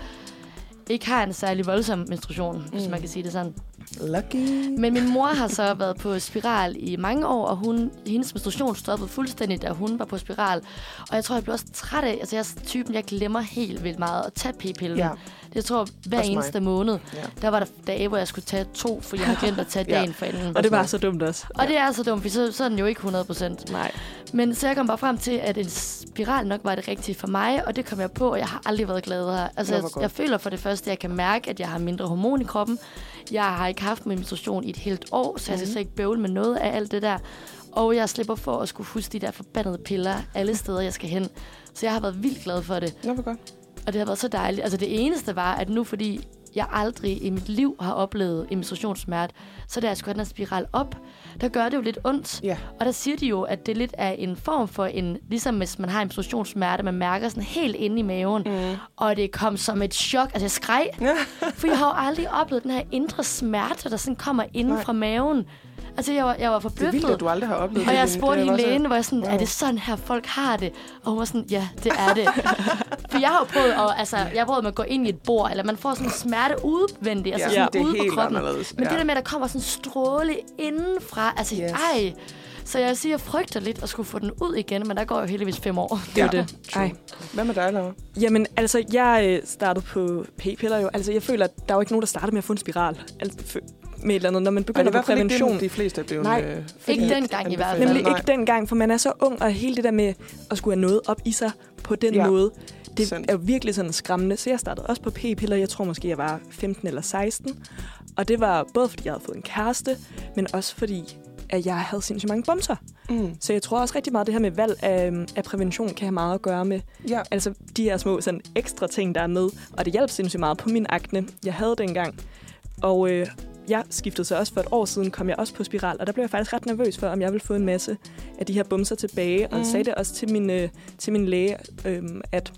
ikke har en særlig voldsom menstruation, mm. hvis man kan sige det sådan. Lucky. Men min mor har så været på spiral i mange år, og hun, hendes menstruation stoppede fuldstændig, da hun var på spiral. Og jeg tror, jeg blev også træt af, altså jeg er typen, jeg glemmer helt vildt meget at tage p-pillen. Ja. Det jeg tror hver Også mig. eneste måned, Ja. der var der dage, hvor jeg skulle tage to, fordi jeg havde glemt at tage Ja. dagen for enden. Og det var så dumt også. Og det er så dumt, for så, så er den jo ikke 100 procent. Nej. Men så jeg kom bare frem til, at en spiral nok var det rigtige for mig, og det kom jeg på, og jeg har aldrig været gladere. Altså, jeg, jeg føler for det første, at jeg kan mærke, at jeg har mindre hormon i kroppen. Jeg har ikke haft min menstruation i et helt år, så jeg skal Mhm. slet ikke bøvle med noget af alt det der. Og jeg slipper for at skulle huske de der forbandede piller alle steder, jeg skal hen. Så jeg har været vildt glad for det. Nå, hvor godt. Og det har været så dejligt. Altså det eneste var, at nu fordi jeg aldrig i mit liv har oplevet en menstruationssmerte, så da jeg skulle have den her spiral op, der gør det jo lidt ondt. Ja. Og der siger de jo, at det lidt er en form for en, ligesom hvis man har en menstruationssmerte, man mærker sådan helt inde i maven. Mm. Og det kom som et chok. Altså jeg skreg, for jeg har jo aldrig oplevet den her indre smerte, der sådan kommer inden Nej. fra maven. Altså jeg var, jeg var Det er forbløffet. vildt, at du aldrig har oplevet Og det. jeg Line. spurgte hende lægen, hvor jeg sådan, Wow. er det sådan her, folk har det? Og hun var sådan, ja, det er det. For jeg har jo prøvet, at, altså, jeg har prøvet med at gå ind i et bord, eller man får sådan en smerte udvendigt, altså Ja, sådan det ude på kroppen. anderledes. Men Ja. det der med, at der kommer sådan en stråle indenfra, altså Yes. ej. Så jeg vil sige, at jeg frygter lidt at skulle få den ud igen, men der går jo heldigvis fem år. Det er Ja. det. Ej. Hvad med dig, Laura? Jamen, altså, jeg øh, startede på p-piller jo. Altså, jeg føler, at der er jo ikke nogen, der starter med at få en spiral. Altså, med et eller andet. Når man er begynder på fald ikke prævention. det, de fleste er blevet Nej, øh, ikke dengang i hvert fald. Nemlig ikke dengang, for man er så ung, og hele det der med at skulle have noget op i sig på den Ja. måde, det Sandt. er virkelig sådan skræmmende. Så jeg startede også på p-piller. Jeg tror måske, jeg var 15 eller 16. Og det var både fordi, jeg havde fået en kæreste, men også fordi, at jeg havde sindssygt mange bumser. Mm. Så jeg tror også rigtig meget, at det her med valg af, af prævention kan have meget at gøre med Ja. altså de her små sådan, ekstra ting, der er med. Og det hjalp sindssygt meget på min akne, jeg havde dengang. Og øh, jeg skiftede så også for et år siden, kom jeg også på spiral, og der blev jeg faktisk ret nervøs for, om jeg ville få en masse af de her bumser tilbage. Og Mhm. sagde det også til min, øh, til min læge, øh, at,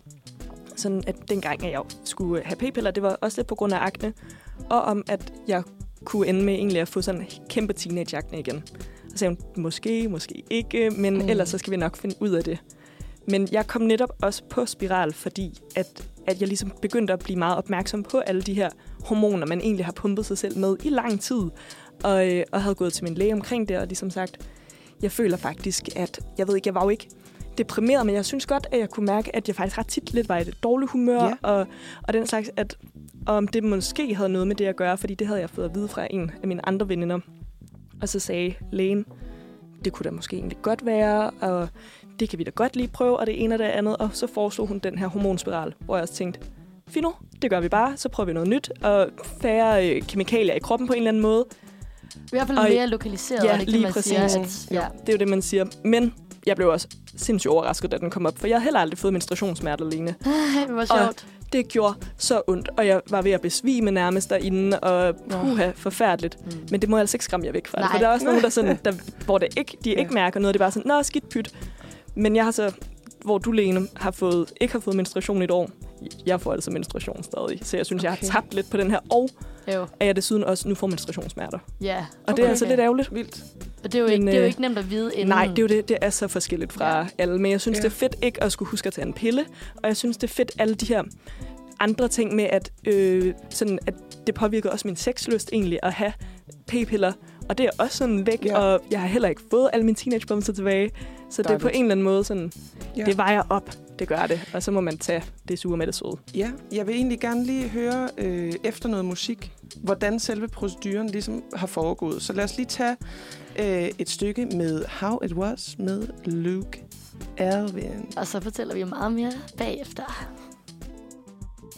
sådan, at dengang, at jeg skulle have p-piller, det var også lidt på grund af akne, og om at jeg kunne ende med egentlig at få sådan en kæmpe teenage-akne igen. Så sagde hun, måske, måske ikke, men Mm. mm. ellers så skal vi nok finde ud af det. Men jeg kom netop også på spiral, fordi at, at jeg ligesom begyndte at blive meget opmærksom på alle de her hormoner, man egentlig har pumpet sig selv med i lang tid. Og, øh, og havde gået til min læge omkring det, og ligesom sagt, jeg føler faktisk, at jeg ved ikke, jeg var jo ikke deprimeret, men jeg synes godt, at jeg kunne mærke, at jeg faktisk ret tit lidt var i et dårligt humør, Ja. og, og den slags, at om det måske havde noget med det at gøre, fordi det havde jeg fået at vide fra en af mine andre veninder. Og så sagde lægen, det kunne da måske egentlig godt være, og det kan vi da godt lige prøve, og det ene og det andet. Og så foreslog hun den her hormonspiral, hvor jeg også tænkte, fino, det gør vi bare, så prøver vi noget nyt, og færre øh, kemikalier i kroppen på en eller anden måde. I hvert fald Og- mere lokaliseret, Ja, det lige man siger. præcis. At, ja. Det er jo det, man siger. Men jeg blev også sindssygt overrasket, da den kom op, for jeg havde heller aldrig fået menstruationssmerter alene. det var sjovt. Det gjorde så ondt, og jeg var ved at besvime nærmest derinde, og puha, forfærdeligt. Mm. Men det må altså ikke skræmme jer væk fra. Nej. For der er også nogen, der sådan, der, hvor det ikke, de Ja. ikke mærker noget. Det er bare sådan, nå, skidt pyt. Men jeg har så, hvor du, Lene, har fået, ikke har fået menstruation i et år. Jeg får altså menstruation stadig. Så jeg synes, okay. jeg har tabt lidt på den her. Og Jo, at jeg desuden også nu får menstruationssmerter. ja. Og okay. det Okay. er altså lidt ærgerligt. Vildt. Og det er, jo Men, ikke, det er jo øh, ikke nemt at vide inden. Nej, det er jo det. Det er så forskelligt fra Ja. alle. Men jeg synes, Ja. det er fedt ikke at skulle huske at tage en pille. Og jeg synes, det er fedt alle de her andre ting med, at, øh, sådan, at det påvirker også min sexlyst egentlig at have p-piller. Og det er også sådan væk, Ja. og jeg har heller ikke fået alle mine teenagebumser tilbage. Så det er på Dejligt. en eller anden måde sådan, ja. det vejer op. Det gør det. Og så må man tage det sure med det søde. Ja, jeg vil egentlig gerne lige høre øh, efter noget musik, hvordan selve proceduren ligesom har foregået. Så lad os lige tage øh, et stykke med How It Was med Luke Alvin. Og så fortæller vi meget mere bagefter.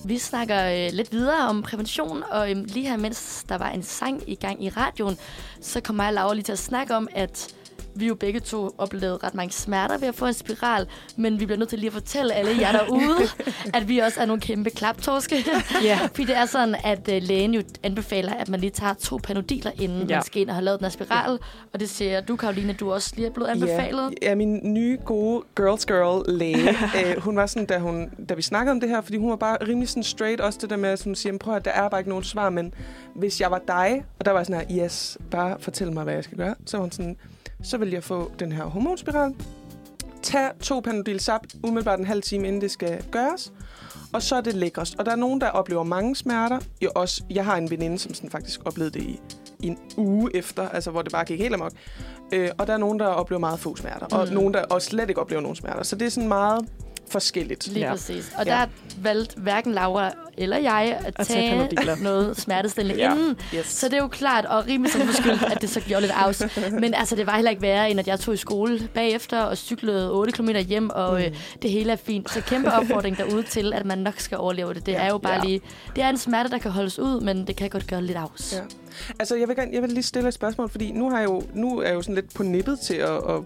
Vi snakker øh, lidt videre om prævention, og øhm, lige her, mens der var en sang i gang i radioen, så kommer jeg og Laura lige til at snakke om, at vi jo begge to oplevet ret mange smerter ved at få en spiral, men vi bliver nødt til lige at fortælle alle jer derude, at vi også er nogle kæmpe klaptorske. Ja. Fordi det er sådan, at uh, lægen jo anbefaler, at man lige tager to panodiler, inden ja. man skal ind og have lavet den her spiral. Og det siger du, Karoline, du også lige er blevet anbefalet. Ja, ja, min nye gode girls girl læge, øh, hun var sådan, da, hun, da vi snakkede om det her, fordi hun var bare rimelig sådan straight, også det der med, at hun siger, prøv at der er bare ikke nogen svar, men hvis jeg var dig, og der var sådan her, yes, bare fortæl mig, hvad jeg skal gøre, så var hun sådan, så vil jeg få den her hormonspiral, tag to Panodil Zap umiddelbart en halv time, inden det skal gøres, og så er det lækrest. Og der er nogen, der oplever mange smerter. Jeg, også, jeg har en veninde, som sådan faktisk oplevede det i, i en uge efter, altså hvor det bare gik helt amok. Øh, og der er nogen, der oplever meget få smerter, og Mm. nogen, der også slet ikke oplever nogen smerter. Så det er sådan meget forskelligt. Lige Ja. præcis. Og Ja. der valgte hverken Laura eller jeg at, At tage tage noget smertestillende ja. inden. Yes. Så det er jo klart, og rimelig som beskyldt, at det så gjorde lidt afs. Men altså, det var heller ikke værre, end at jeg tog i skole bagefter og cyklede 8 km hjem, og mm. øh, det hele er fint. Så kæmpe opfordring derude til, at man nok skal overleve det. Det Ja. er jo bare Ja. lige... Det er en smerte, der kan holdes ud, men det kan godt gøre lidt afs. Ja. Altså, jeg vil, gerne, jeg vil lige stille et spørgsmål, fordi nu, har jeg jo, nu er jeg jo sådan lidt på nippet til at... at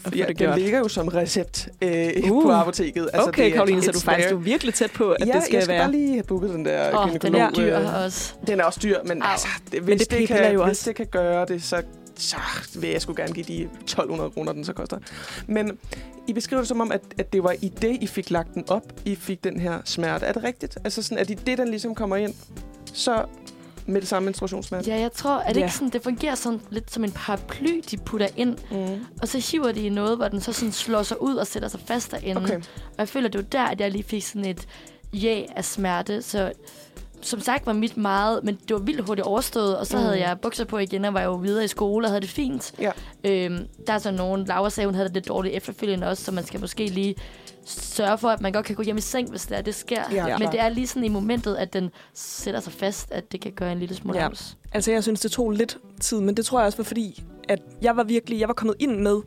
få ja, det den gjort. ligger jo som recept øh, Uh. på apoteket. Altså, okay, det er- Karoline, så du faktisk du er virkelig tæt på, at ja, det skal jeg skal være. bare lige have booket den der den gynekolog. er dyr øh, også. Den er også dyr, men Au. altså, det, hvis, Men det, det kan, jo hvis også. det kan gøre det, så, så vil jeg sgu gerne give de 1200 kroner, den så koster. Men I beskriver det som om, at, at det var i det, I fik lagt den op, I fik den her smerte. Er det rigtigt? Altså sådan, at i det, den ligesom kommer ind, så med det samme menstruationssmerte? Ja, jeg tror, at det Ja. ikke sådan, det fungerer sådan lidt som en paraply, de putter ind, Mm. og så hiver de i noget, hvor den så sådan slår sig ud og sætter sig fast derinde. Okay. Og jeg føler, det var der, at jeg lige fik sådan et ja af smerte. Så som sagt var mit meget, men det var vildt hurtigt overstået. Og så mm. havde jeg bukser på igen, og var jo videre i skole og havde det fint. Ja. Øhm, der er så nogen, Laura sagde, hun havde det lidt dårligt efterfølgende også, så man skal måske lige sørge for, at man godt kan gå hjem i seng, hvis det, er, det sker. Ja, men klart. det er lige sådan i momentet, at den sætter sig fast, at det kan gøre en lille smule Ja. ja. Altså, jeg synes, det tog lidt tid, men det tror jeg også var fordi, at jeg var virkelig, jeg var kommet ind med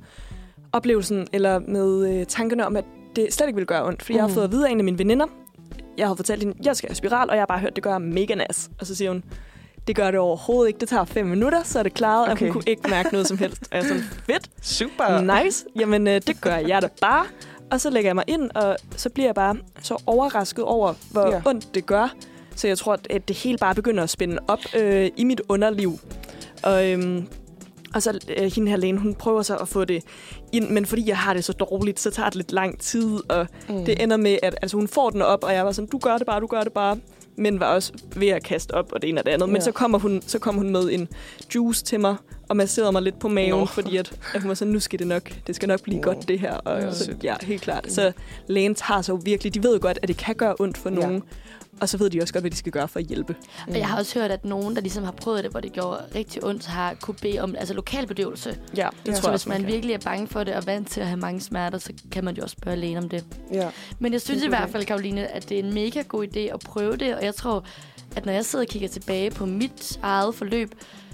oplevelsen, eller med øh, tankerne om, at det slet ikke ville gøre ondt. Fordi mm. jeg har fået at vide af en af mine veninder, jeg har fortalt hende, jeg skal have spiral, og jeg har bare hørt, det gør mega nas. Og så siger hun, det gør det overhovedet ikke. Det tager fem minutter, så er det klaret, okay. Okay. at hun kunne ikke mærke noget som helst. Og jeg er sådan, fedt, Super. nice. Jamen, øh, det gør jeg da bare. Og så lægger jeg mig ind, og så bliver jeg bare så overrasket over, hvor Ja. ondt det gør. Så jeg tror, at det hele bare begynder at spænde op øh, i mit underliv. Og, øhm, og så øh, hende her lægen, hun prøver så at få det ind, men fordi jeg har det så dårligt, så tager det lidt lang tid, og Mm. det ender med, at altså, hun får den op, og jeg var sådan, du gør det bare, du gør det bare. Men var også ved at kaste op, og det ene og det andet. Men Ja. så kommer, hun, så kom hun med en juice til mig, og masserede mig lidt på maven, Nå. Fordi at, at hun var sådan, nu skal det nok, det skal nok blive Wow. godt det her. Og, Ja, så, ja, helt klart. Så lægen tager sig jo virkelig, de ved jo godt, at det kan gøre ondt for Ja. nogen. Og så ved de også godt, hvad de skal gøre for at hjælpe. Og jeg har også hørt, at nogen, der ligesom har prøvet det, hvor det gjorde rigtig ondt, har kunne bede om altså lokalbedøvelse. Ja, det Ja. ja, Så tror jeg hvis man kan. virkelig er bange for det og vant til at have mange smerter, så kan man jo også spørge lægen om det. Ja. Men jeg synes Det i er hvert fald, Karoline, at det er en mega god idé at prøve det. Og jeg tror, at når jeg sidder og kigger tilbage på mit eget forløb,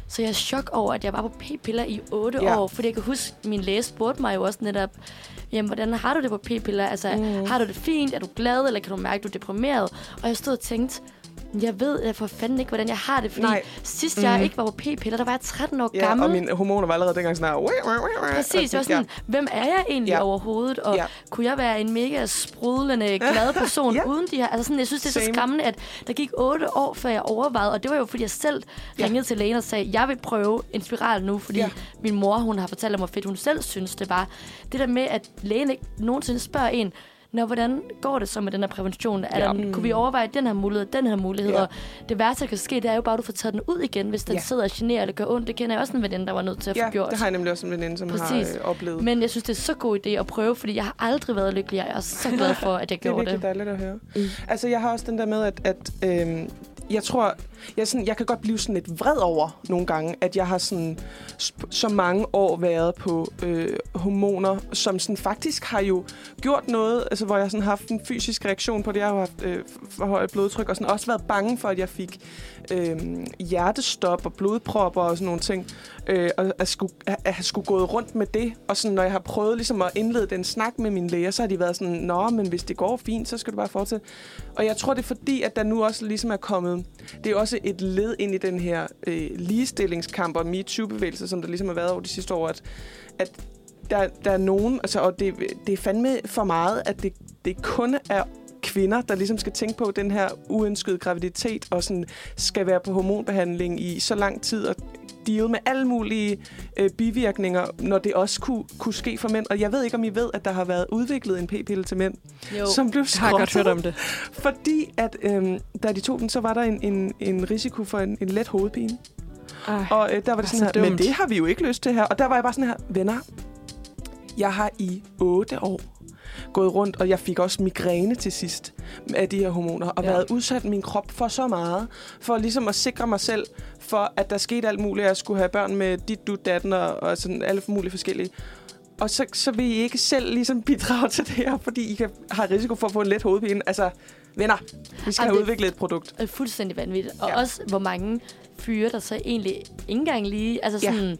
så er jeg i chok over, at jeg var på p-piller i 8 Ja. år. Fordi jeg kan huske, at min læge spurgte mig jo også netop, jamen, hvordan har du det på p-piller? Altså, Mm. har du det fint? Er du glad? Eller kan du mærke, at du er deprimeret? Og jeg stod og tænkte, jeg ved jeg for fanden ikke, hvordan jeg har det. Fordi Nej. sidst jeg Mhm. ikke var på p-piller, der var jeg 13 år ja, gammel. og mine hormoner var allerede dengang sådan her. Præcis, jeg var sådan, hvem er jeg egentlig Ja. ja. overhovedet? Og Ja. ja. kunne jeg være en mega sprudlende, glad person Ja. ja. uden de her? Altså sådan, jeg synes, det er så Same. skræmmende, at der gik otte år, før jeg overvejede. Og det var jo, fordi jeg selv Ja. ja. ringede til lægen og sagde, jeg vil prøve en spiral nu, fordi Ja. ja. min mor, hun har fortalt mig, hvor fedt hun selv synes, det var. Det der med, at lægen ikke nogensinde spørger en, Nå, hvordan går det så med den her prævention? Er Ja. der, kunne vi overveje den her mulighed, den her mulighed? Ja. Og det værste, der kan ske, det er jo bare, at du får taget den ud igen, hvis den Ja. sidder og generer eller gør ondt. Det kender jeg også en veninde, der var nødt til at få Ja, gjort. det har jeg nemlig også en veninde, som Præcis. har øh, oplevet. Men jeg synes, det er så god idé at prøve, fordi jeg har aldrig været lykkelig. Jeg er så glad for, at jeg Det er gjorde virkelig det. dejligt at høre. Mm. Altså, jeg har også den der med, at, at øhm, jeg tror, jeg, sådan, jeg kan godt blive sådan lidt vred over nogle gange, at jeg har sådan sp- så mange år været på øh, hormoner, som sådan faktisk har jo gjort noget, altså hvor jeg sådan har haft en fysisk reaktion på det. Jeg har jo haft øh, for højt blodtryk og sådan også været bange for, at jeg fik øh, hjertestop og blodpropper og sådan nogle ting. Øh, og at skulle, at, at have skulle gået rundt med det. Og sådan, når jeg har prøvet ligesom at indlede den snak med mine læger, så har de været sådan, nå, men hvis det går fint, så skal du bare fortsætte. Og jeg tror, det er fordi, at der nu også ligesom er kommet det er også også et led ind i den her øh, ligestillingskamp og MeToo-bevægelse, som der ligesom har været over de sidste år, at, at der, der er nogen, altså, og det, det er fandme for meget, at det, det kun er kvinder, der ligesom skal tænke på den her uønskede graviditet, og sådan skal være på hormonbehandling i så lang tid, og deal med alle mulige øh, bivirkninger, når det også kunne, kunne ske for mænd. Og jeg ved ikke, om I ved, at der har været udviklet en p-pille til mænd, Jo. som blev Jeg har hørt skrottet, om det. fordi at øh, da de tog den, så var der en, en, en risiko for en, en let hovedpine. Ej. Og øh, der var det Så sådan her, men dumt. det har vi jo ikke lyst til her. Og der var jeg bare sådan her, venner, jeg har i otte år gået rundt, og jeg fik også migræne til sidst af de her hormoner, og Ja. været udsat min krop for så meget, for ligesom at sikre mig selv, for at der skete alt muligt. Jeg skulle have børn med dit, du, datten og, og sådan alle mulige forskellige. Og så, så vil I ikke selv ligesom bidrage til det her, fordi I kan, har risiko for at få en let hovedpine. Altså, venner, vi skal Ej, have det- udviklet et produkt. er fuldstændig vanvittigt. Og Ja. også, hvor mange fyre, der så egentlig ikke engang lige altså Ja.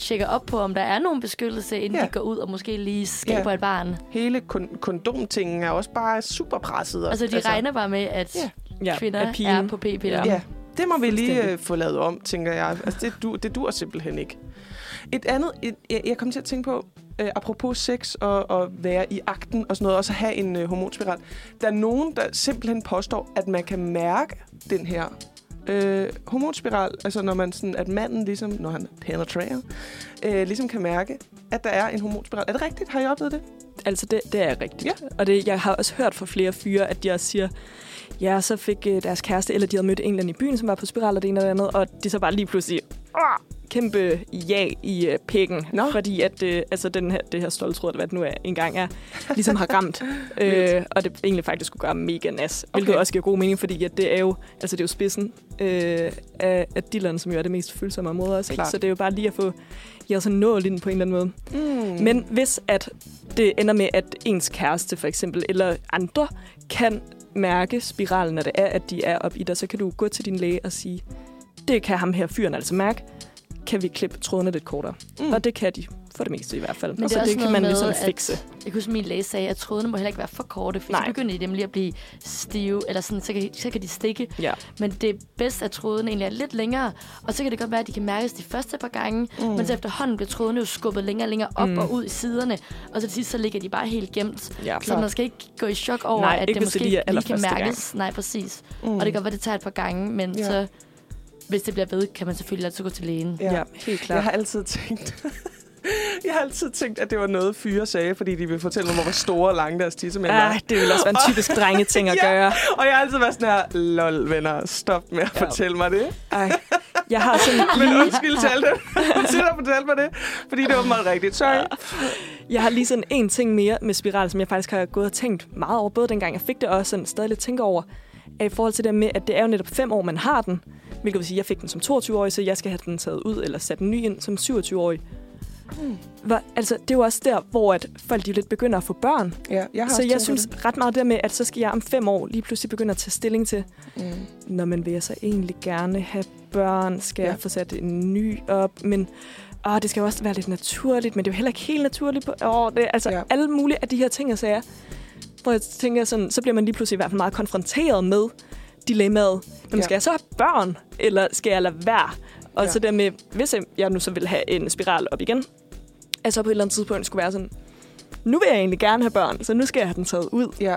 Tjekker op på, om der er nogen beskyttelse, inden Ja. ja. de går ud og måske lige skaber Ja. et barn. Hele kon- kondomtingen er også bare super presset. Altså, de altså, regner bare med, at Ja. Ja, kvinder pigen. er på p-piller. Ja, det må vi lige øh, få lavet om, tænker jeg. Altså, det, du, det dur simpelthen ikke. Et andet, et, jeg, jeg kom til at tænke på, øh, apropos sex og, og være i akten og sådan noget, også at have en øh, hormonspiral. Der er nogen, der simpelthen påstår, at man kan mærke den her øh, hormonspiral, altså når man sådan, at manden ligesom, når han penetrerer, øh, ligesom kan mærke, at der er en hormonspiral. Er det rigtigt? Har I oplevet det? Altså, det, det er rigtigt. Ja. Og det, jeg har også hørt fra flere fyre, at de også siger, ja, så fik øh, deres kæreste, eller de havde mødt en eller anden i byen, som var på spiral og det ene og det andet, og de så bare lige pludselig "Åh!" Kæmpe ja i øh, pikken, Nå. fordi at øh, altså den her, det her stoltråd, hvad det nu er, engang er, ligesom har ramt. øh, og det egentlig faktisk skulle gøre mega nas, hvilket Okay. også giver god mening, fordi at det er jo, altså det er jo spidsen øh, af, af dilleren, som jo er det mest følsomme område også. Ikke? Så det er jo bare lige at få ja, sådan nål ind på en eller anden måde. Mm. Men hvis at det ender med, at ens kæreste for eksempel, eller andre, kan mærke spiralen, når det er, at de er op i dig, så kan du gå til din læge og sige, det kan ham her fyren altså mærke, kan vi klippe trådene lidt kortere. Mm. Og det kan de, for det meste i hvert fald. Men og det så det kan man med, ligesom at- fikse. Jeg kan huske, at min læge sagde, at trådene må heller ikke være for korte, for Nej. så begynder de nemlig at blive stive, eller sådan, så, kan, så kan de stikke. Ja. Men det er bedst, at trådene egentlig er lidt længere, og så kan det godt være, at de kan mærkes de første par gange, Mm. men så efterhånden bliver trådene jo skubbet længere og længere op Mm. og ud i siderne, og så til sidst så ligger de bare helt gemt. ja. Så man skal ikke gå i chok over, Nej, at ikke det måske lige lige kan mærkes. Nej, præcis. Mm. Og det kan godt være, det tager et par gange, men Ja. så, hvis det bliver ved, kan man selvfølgelig altid gå til lægen. Ja. ja, helt klart. Jeg har altid tænkt... jeg har altid tænkt, at det var noget fyre sagde, fordi de ville fortælle mig, hvor store og lange deres tissemænd var. Ah, det vil også være en typisk drengeting at Ja. gøre. Og jeg har altid været sådan her, lol venner, stop med at Ja. fortælle mig det. Ej, jeg har sådan Men lige, undskyld til alle dem, der fortæller mig det, fordi det var meget rigtigt. Sorry. jeg har lige sådan en ting mere med spiral, som jeg faktisk har gået og tænkt meget over, både dengang jeg fik det, og også sådan stadig lidt tænker over, er i forhold til det med, at det er jo netop fem år, man har den. Hvilket vil sige, at jeg fik den som 22-årig, så jeg skal have den taget ud, eller sat en ny ind som 27-årig. Hmm. Hvor, altså, det er jo også der, hvor at folk de lidt begynder at få børn. Ja, jeg har Så jeg synes på ret meget der med, at så skal jeg om fem år lige pludselig begynde at tage stilling til, det. Mm. når man vil jeg så egentlig gerne have børn, skal Ja. jeg få sat en ny op, men åh, det skal jo også være lidt naturligt, men det er jo heller ikke helt naturligt. På, åh, det altså Ja. alle mulige af de her ting, jeg sagde, hvor jeg tænker sådan, så bliver man lige pludselig i hvert fald meget konfronteret med dilemmaet. Men Ja. skal jeg så have børn, eller skal jeg lade være? Og Ja. så der med, hvis jeg nu så vil have en spiral op igen, altså på et eller andet tidspunkt skulle være sådan, nu vil jeg egentlig gerne have børn, så nu skal jeg have den taget ud. Ja,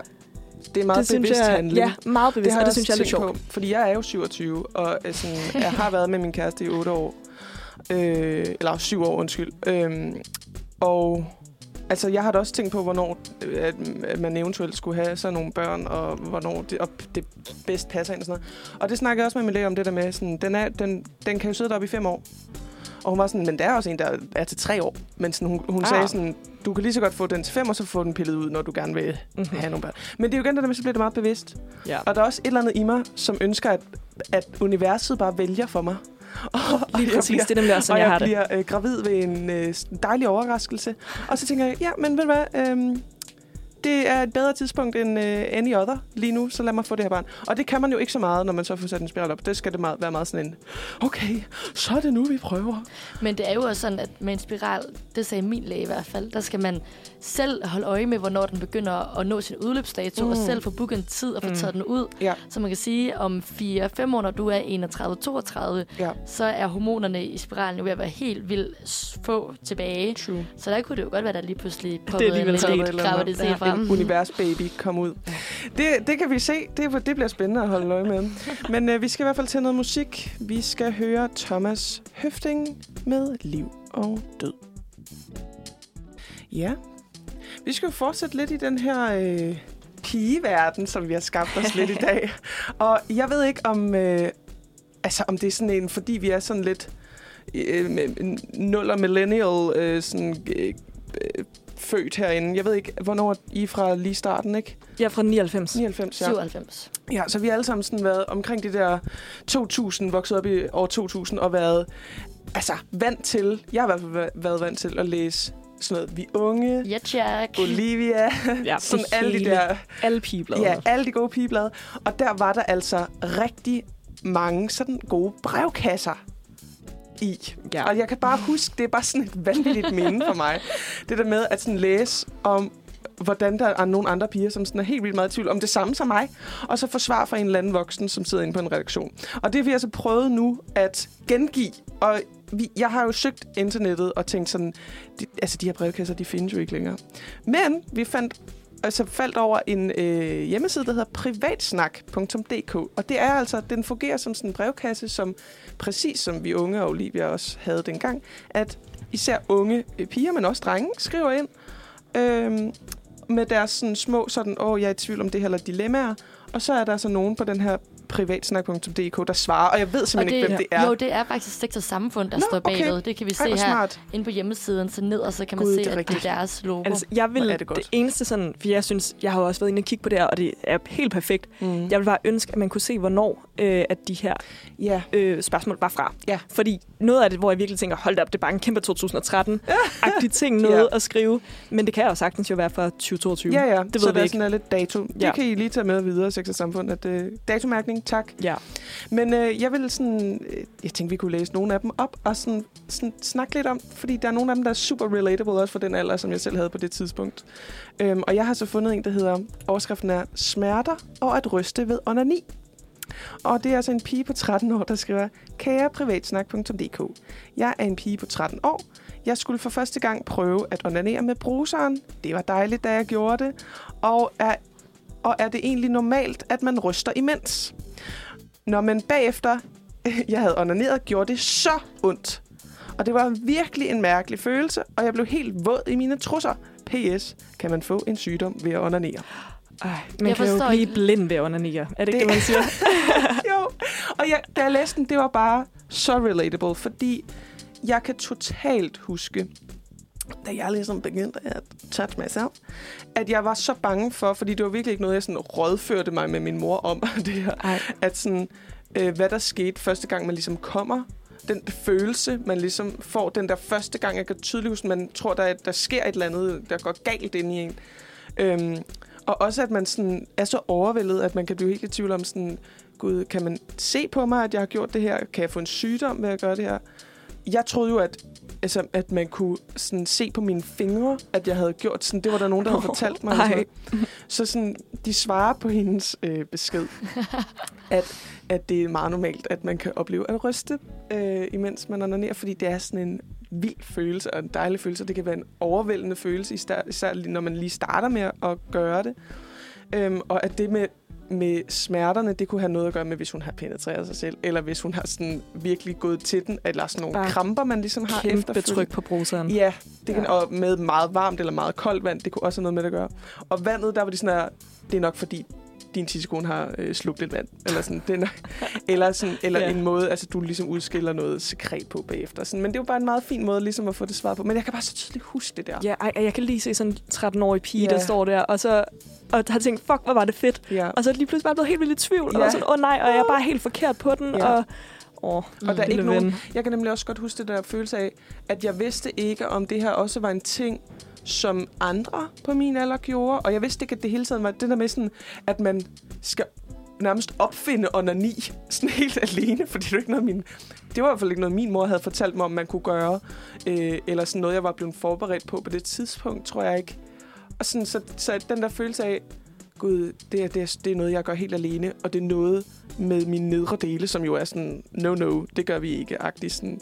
det er meget det synes bevidst jeg, handling. Ja, meget bevidst, har og det synes jeg er lidt sjovt. På, fordi jeg er jo 27, og øh, sådan, jeg har været med min kæreste i 8 år. Øh, eller 7 år, undskyld. Øhm, og altså, jeg har da også tænkt på, hvornår øh, at at man eventuelt skulle have sådan nogle børn, og hvornår det, og det bedst passer ind og sådan noget. Og det snakkede jeg også med min læge om, det der med, sådan, den, er, den, den kan jo sidde deroppe i fem år. Og hun var sådan, men der er også en, der er til tre år. Men sådan, hun, hun Ah. sagde sådan, du kan lige så godt få den til fem, og så få den pillet ud, når du gerne vil Mhm. have nogle børn. Men det er jo igen det der med, så bliver det meget bevidst. Ja. Og der er også et eller andet i mig, som ønsker, at, at universet bare vælger for mig. Og, Lige jeg præcis, bliver, det er nemlig også sådan, og jeg jeg, har det. bliver øh, gravid ved en øh, dejlig overraskelse. Og så tænker jeg, ja, men ved du hvad, øhm, det er et bedre tidspunkt end uh, any other lige nu, så lad mig få det her barn. Og det kan man jo ikke så meget, når man så får sat en spiral op. Det skal det meget, være meget sådan en, okay, så er det nu, vi prøver. Men det er jo også sådan, at med en spiral, det sagde min læge i hvert fald, der skal man selv holde øje med, hvornår den begynder at nå sin udløbsdato, mm. og selv få booket en tid og få Mm. taget den ud. Ja. Så man kan sige, om 4-5 år, når du er 31-32, Ja. så er hormonerne i spiralen jo ved at være helt vildt få tilbage. True. Så der kunne det jo godt være, der lige pludselig er alligevel poppede en lille graviditet frem. En universbaby kom ud. Det, det kan vi se. Det, det bliver spændende at holde øje med. Men øh, vi skal i hvert fald til noget musik. Vi skal høre Thomas Høfting med Liv og Død. Ja, vi skal jo fortsætte lidt i den her øh, pigeverden, som vi har skabt os lidt i dag. Og jeg ved ikke, om, øh, altså, om det er sådan en, fordi vi er sådan lidt øh, nuller millennial øh, sådan, øh, øh, født herinde. Jeg ved ikke, hvornår I er fra lige starten, ikke? Jeg er fra 99. 99, ja. 97. Ja, så vi har alle sammen sådan været omkring det der 2000, vokset op i år 2000 og været altså, vant til, jeg har i hvert fald væ- været vant til at læse sådan noget Vi Unge, Ja, Jack. Olivia, Ja, sådan alle de der Alle pigeblade. Ja, alle de gode pigeblade. Og der var der altså rigtig mange sådan gode brevkasser i. Ja. Og jeg kan bare huske, det er bare sådan et vanvittigt minde for mig. Det der med at sådan læse om hvordan der er nogle andre piger, som sådan er helt vildt meget i tvivl om det samme som mig, og så forsvar fra en eller anden voksen, som sidder inde på en redaktion. Og det har vi altså prøvet nu at gengive, og vi, jeg har jo søgt internettet og tænkt sådan, de, altså de her brevkasser, de findes jo ikke længere. Men vi fandt altså faldt over en øh, hjemmeside, der hedder privatsnak.dk. Og det er altså, den fungerer som sådan en brevkasse, som præcis som vi unge og Olivia også havde dengang, at især unge øh, piger, men også drenge, skriver ind øh, med deres sådan små sådan, åh, jeg er i tvivl om det her, eller dilemmaer. Og så er der så nogen på den her privatsnak.dk, der svarer, og jeg ved simpelthen ikke, hvem det er. Jo, det er faktisk Sektor Samfund, der Nå, står okay. bagved. Det kan vi se her smart. inde på hjemmesiden, så ned, og så kan man se, det at det er deres logo. Altså, jeg vil er det, det godt. det eneste sådan, for jeg synes, jeg har også været inde og kigge på det her, og det er helt perfekt. Mm. Jeg vil bare ønske, at man kunne se, hvornår øh, at de her Ja. øh, spørgsmål var fra. Ja. Fordi noget af det, hvor jeg virkelig tænker, hold op, det er bare en kæmpe 2013-agtig ting, noget Ja. at skrive. Men det kan jo sagtens jo være fra 2022. Ja, ja. Det så ved vi der ikke. sådan lidt dato. Det Ja. kan I lige tage med videre, Sex og Samfund. At, øh, datomærkning, tak. ja. Men øh, jeg vil sådan, øh, jeg tænkte, vi kunne læse nogle af dem op og sådan, sådan snakke lidt om, fordi der er nogle af dem, der er super relatable, også for den alder, som jeg selv havde på det tidspunkt. Øhm, og jeg har så fundet en, der hedder, overskriften er Smerter og at ryste ved onani. Og det er altså en pige på 13 år, der skriver, Kære privatsnak.dk. Jeg er en pige på 13 år. Jeg skulle for første gang prøve at onanere med bruseren. Det var dejligt, da jeg gjorde det. Og er, og er det egentlig normalt, at man ryster imens? Når man bagefter, jeg havde onaneret, gjorde det så ondt. Og det var virkelig en mærkelig følelse, og jeg blev helt våd i mine trusser. P.S. Kan man få en sygdom ved at onanere? Ej, man Jeg kan jo forstår blive ikke- blind ved at onanere. Er det ikke Det- det, man siger? jo, og jeg, da jeg læste den, det var bare så relatable, fordi jeg kan totalt huske, da jeg ligesom begyndte at touch myself, at jeg var så bange for, fordi det var virkelig ikke noget, jeg sådan rådførte mig med min mor om, det her, Ej. at sådan, øh, hvad der skete første gang, man ligesom kommer, den følelse, man ligesom får den der første gang, jeg kan tydeligt huske, man tror, der, er- der sker et eller andet, der går galt ind i en. Øhm, og også, at man sådan er så overvældet, at man kan blive helt i tvivl om sådan, gud, kan man se på mig, at jeg har gjort det her? Kan jeg få en sygdom ved at gøre det her? Jeg troede jo, at, altså, at man kunne sådan se på mine fingre, at jeg havde gjort sådan. Det var der nogen, der havde fortalt mig. sådan Ej. Så sådan, de svarer på hendes øh, besked, at, at det er meget normalt, at man kan opleve at ryste, øh, imens man onanerer, fordi det er sådan en vild følelse og en dejlig følelse. Det kan være en overvældende følelse, især, især når man lige starter med at gøre det. Øhm, og at det med, med smerterne, det kunne have noget at gøre med, hvis hun har penetreret sig selv, eller hvis hun har sådan virkelig gået til den, eller sådan nogle Bare kramper, man ligesom har Kæmpe efterfølgende. tryk på bruseren. Ja, det kan, Ja. og med meget varmt eller meget koldt vand, det kunne også have noget med det at gøre. Og vandet, der var de sådan her, det er nok fordi, din tissekone har øh, slugt lidt vand. Eller, sådan, nok, eller, sådan, eller Ja. en måde, altså du ligesom udskiller noget sekret på bagefter. Sådan, men det er jo bare en meget fin måde ligesom at få det svar på. Men jeg kan bare så tydeligt huske det der. Ja, ej, jeg kan lige se sådan en 13-årig pige, Ja. der står der, og så og har tænkt, fuck, hvor var det fedt. Ja. Og så det lige pludselig bare blevet helt vildt i tvivl, Ja. og sådan, åh oh, nej, og jeg er bare helt forkert på den, Ja. og Og der er ikke nogen, ven. Jeg kan nemlig også godt huske det der følelse af, at jeg vidste ikke, om det her også var en ting, som andre på min alder gjorde. Og jeg vidste ikke, at det hele tiden var det der med sådan, at man skal nærmest opfinde onani sådan helt alene, fordi det er jo ikke noget, min, det var i hvert fald ikke noget, min mor havde fortalt mig, om man kunne gøre, øh, eller sådan noget, jeg var blevet forberedt på på det tidspunkt, tror jeg ikke. Og sådan, så, så den der følelse af, gud, det er, det, er, det er noget, jeg gør helt alene, og det er noget med mine nedre dele, som jo er sådan, no, no, det gør vi ikke, agtig sådan.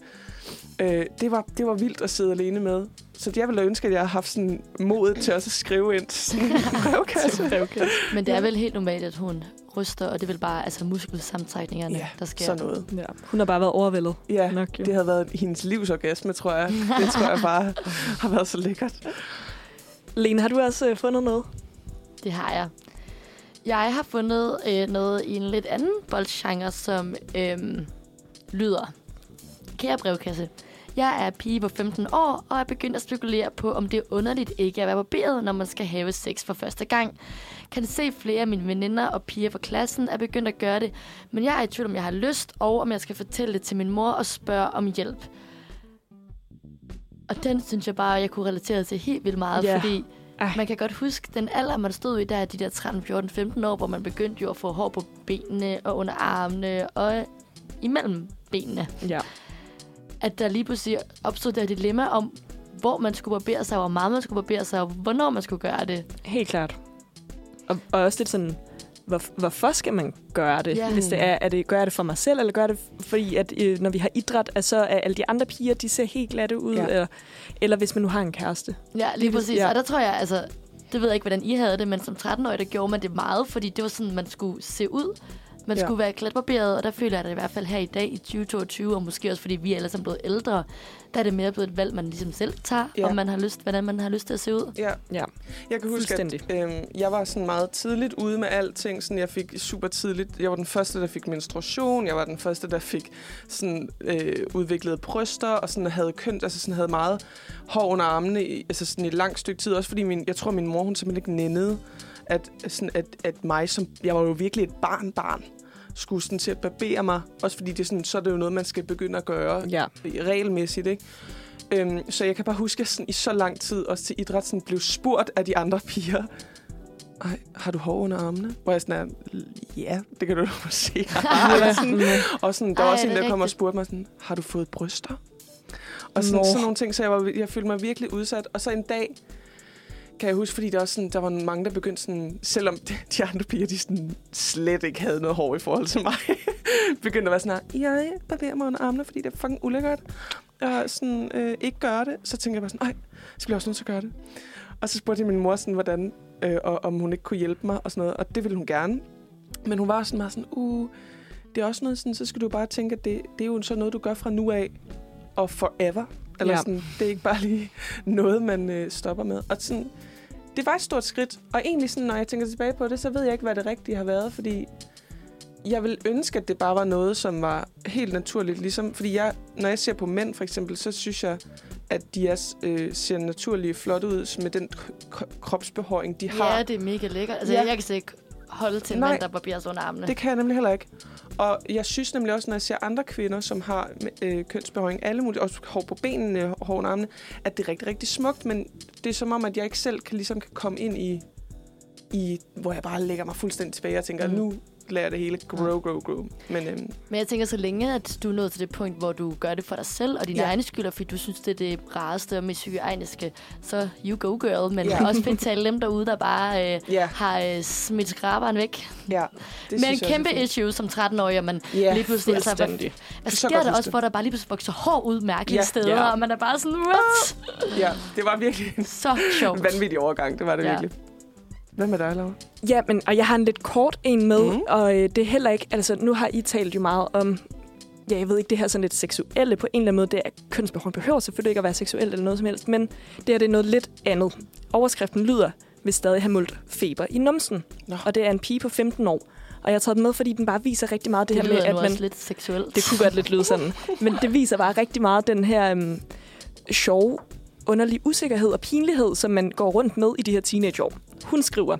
Øh, det, var, det var vildt at sidde alene med. Så jeg ville ønske, at jeg havde haft sådan modet til også at skrive ind til sådan en brevkasse. Men det er vel helt normalt, at hun ryster, og det er vel bare altså, muskelsammentrækningerne, Ja, der sker. sådan noget. Ja, hun har bare været overvældet. Ja, Nok, jo. det havde været hendes livsorgasme, tror jeg. Det tror jeg bare har været så lækkert. Lene, har du også øh, fundet noget? Det har jeg. Jeg har fundet øh, noget i en lidt anden boldgenre, som øh, lyder. Kære brevkasse, jeg er pige på 15 år, og er begyndt at spekulere på, om det er underligt ikke at være barberet, når man skal have sex for første gang. Kan se flere af mine veninder og piger fra klassen er begyndt at gøre det, men jeg er i tvivl om, jeg har lyst, og om jeg skal fortælle det til min mor og spørge om hjælp. Og den synes jeg bare, jeg kunne relatere til helt vildt meget, Ja. fordi Ej. man kan godt huske, den alder, man stod i, der er de der 13, 14, 15 år, hvor man begyndte jo at få hår på benene og under armene og imellem benene. Ja. At der lige pludselig opstod der et dilemma om, hvor man skulle barbere sig, hvor meget man skulle barbere sig, og hvornår man skulle gøre det. Helt klart. Og, og også lidt sådan, hvor, hvorfor skal man gøre det? Ja. Hvis det er, er det, gør jeg det for mig selv, eller gør jeg det fordi, at øh, når vi har idræt, at så er alle de andre piger, de ser helt glatte ud? Ja. Eller, eller hvis man nu har en kæreste. Ja, lige præcis. Ja. Og der tror jeg, altså, det ved jeg ikke, hvordan I havde det, men som 13-årig, der gjorde man det meget, fordi det var sådan, man skulle se ud. Man Ja. skulle være klatbarberet, og der føler jeg det i hvert fald her i dag i 2022, og måske også fordi vi er alle sammen blevet ældre, der er det mere blevet et valg, man ligesom selv tager, Ja. om man har lyst, hvordan man har lyst til at se ud. Ja. Ja. Jeg kan huske, at øhm, jeg var sådan meget tidligt ude med alting. Sådan, jeg fik super tidligt. Jeg var den første, der fik menstruation. Jeg var den første, der fik sådan, øh, udviklet bryster og sådan havde kønt, altså sådan havde meget hår under armene, i, altså sådan i et langt stykke tid. Også fordi min, jeg tror, min mor hun simpelthen ikke nændede, at, sådan, at, at mig som, jeg var jo virkelig et barn, barn skulle sådan til at barbere mig. Også fordi det er sådan, så er det jo noget, man skal begynde at gøre Ja. regelmæssigt, ikke? Øhm, så jeg kan bare huske, at sådan, i så lang tid, også til idræt, sådan, blev spurgt af de andre piger, Ej, har du hår under armene? Hvor jeg sådan er, ja, det kan du jo se. Eller sådan, og sådan, der var også en, der kom og spurgte mig sådan, har du fået bryster? Og sådan, Nå. sådan nogle ting, så jeg, var, jeg følte mig virkelig udsat. Og så en dag, kan jeg huske, fordi der, også sådan, der var mange, der begyndte sådan, selvom de, andre piger, de sådan slet ikke havde noget hår i forhold til mig, begyndte at være sådan her, jeg barberer mig under armene, fordi det er fucking ulækkert. Og sådan, øh, ikke gøre det. Så tænkte jeg bare sådan, nej, så bliver jeg også nødt til at gøre det. Og så spurgte jeg min mor sådan, hvordan, øh, og, om hun ikke kunne hjælpe mig og sådan noget. Og det ville hun gerne. Men hun var sådan meget sådan, uh, det er også noget sådan, så skal du bare tænke, at det, det er jo sådan noget, du gør fra nu af og forever. Eller Ja. sådan, det er ikke bare lige noget, man øh, stopper med. Og sådan, det var et stort skridt. Og egentlig, sådan, når jeg tænker tilbage på det, så ved jeg ikke, hvad det rigtige har været. Fordi jeg vil ønske, at det bare var noget, som var helt naturligt. Ligesom, fordi jeg, når jeg ser på mænd for eksempel, så synes jeg, at de er, øh, ser naturligt flot ud med den kropsbehåring, de har. Ja, det er mega lækkert. Altså, ja. jeg kan slet ikke holde til en Nej. mand, der barberer sig under armene. Det kan jeg nemlig heller ikke. Og jeg synes nemlig også, når jeg ser andre kvinder, som har øh, kønsbehåring, alle mulige, også hår på benene, hår under armene, at det er rigtig, rigtig smukt, men det er som om, at jeg ikke selv kan, ligesom, kan komme ind i, i, hvor jeg bare lægger mig fuldstændig tilbage og tænker. Mm. nu lader jeg det hele grow, grow, grow. Men øhm, Men jeg tænker, så længe at du er nået til det punkt, hvor du gør det for dig selv og dine Ja. egne skylder, fordi du synes, det er det rareste og mest hygiejniske, så you go girl. Men Ja. også fedt til alle dem derude, der bare øh, ja, har øh, smidt skraberen væk. ja. Det Med en jeg kæmpe fint. issue som 13-årig, og man Ja, lige pludselig... Altså, hvad, Fuldstændig. hvad Så sker der huske også for, at der bare lige pludselig vokser hår ud mærkelige Ja. steder, Ja. og man er bare sådan, what? Ja, det var virkelig en Så sjovt. vanvittig overgang, det var det Ja. virkelig. Hvad med dig, Laura? Ja, men, og jeg har en lidt kort en med, mm. og øh, det er heller ikke... Altså, nu har I talt jo meget om... Ja, jeg ved ikke, det her sådan lidt seksuelle på en eller anden måde. Det er kønsbehånd behøver selvfølgelig ikke at være seksuelt eller noget som helst, men det her det er noget lidt andet. Overskriften lyder, vil stadig have muldt feber i numsen. Nå. Og det er en pige på 15 år. Og jeg har taget den med, fordi den bare viser rigtig meget det, Det, her med, at man... også lidt seksuelt. Det kunne godt lidt lyde sådan. Men det viser bare rigtig meget den her øhm, sjove, underlige usikkerhed og pinlighed, som man går rundt med i de her teenageår. Hun skriver,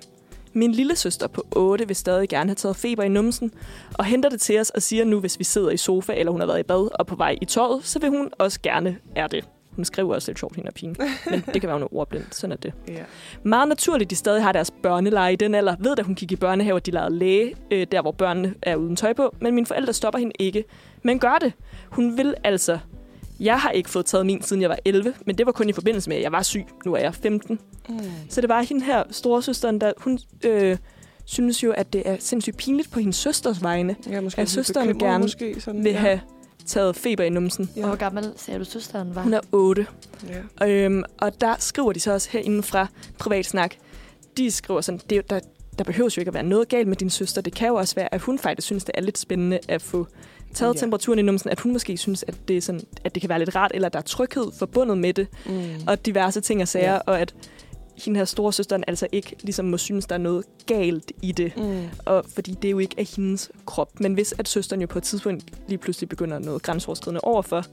Min lille søster på 8 vil stadig gerne have taget feber i numsen, og henter det til os og siger nu, hvis vi sidder i sofa, eller hun har været i bad og på vej i tøjet, så vil hun også gerne er det. Hun skriver også lidt sjovt, hende og pigen. Men det kan være, hun er ordblind. Sådan er det. Ja. Meget naturligt, de stadig har deres børneleje i den alder. Ved, da hun gik i børnehave, at de lavede læge, øh, der hvor børnene er uden tøj på. Men mine forældre stopper hende ikke. Men gør det. Hun vil altså... Jeg har ikke fået taget min, siden jeg var 11, men det var kun i forbindelse med, at jeg var syg. Nu er jeg 15. Mm. Så det var hende her, storesøsteren, der hun øh, synes jo, at det er sindssygt pinligt på hendes søsters vegne, Ja, måske At søsteren gerne Måske, sådan, vil ja. have taget feber i numsen. Og hvor gammel sagde du, søsteren var? Hun er 8. Ja. Øhm, og der skriver de så også herinde fra Privatsnak, de skriver sådan, det, er der, der behøver jo ikke at være noget galt med din søster. Det kan jo også være, at hun faktisk synes, det er lidt spændende at få taget Ja. temperaturen i numsen, at hun måske synes, at det, er sådan, at det kan være lidt rart, eller at der er tryghed forbundet med det, Mm. og diverse ting og sager, Ja. og at hende her store søsteren altså ikke ligesom må synes, der er noget galt i det. Mm. Og fordi det jo ikke er hendes krop. Men hvis at søsteren jo på et tidspunkt lige pludselig begynder noget grænseoverskridende overfor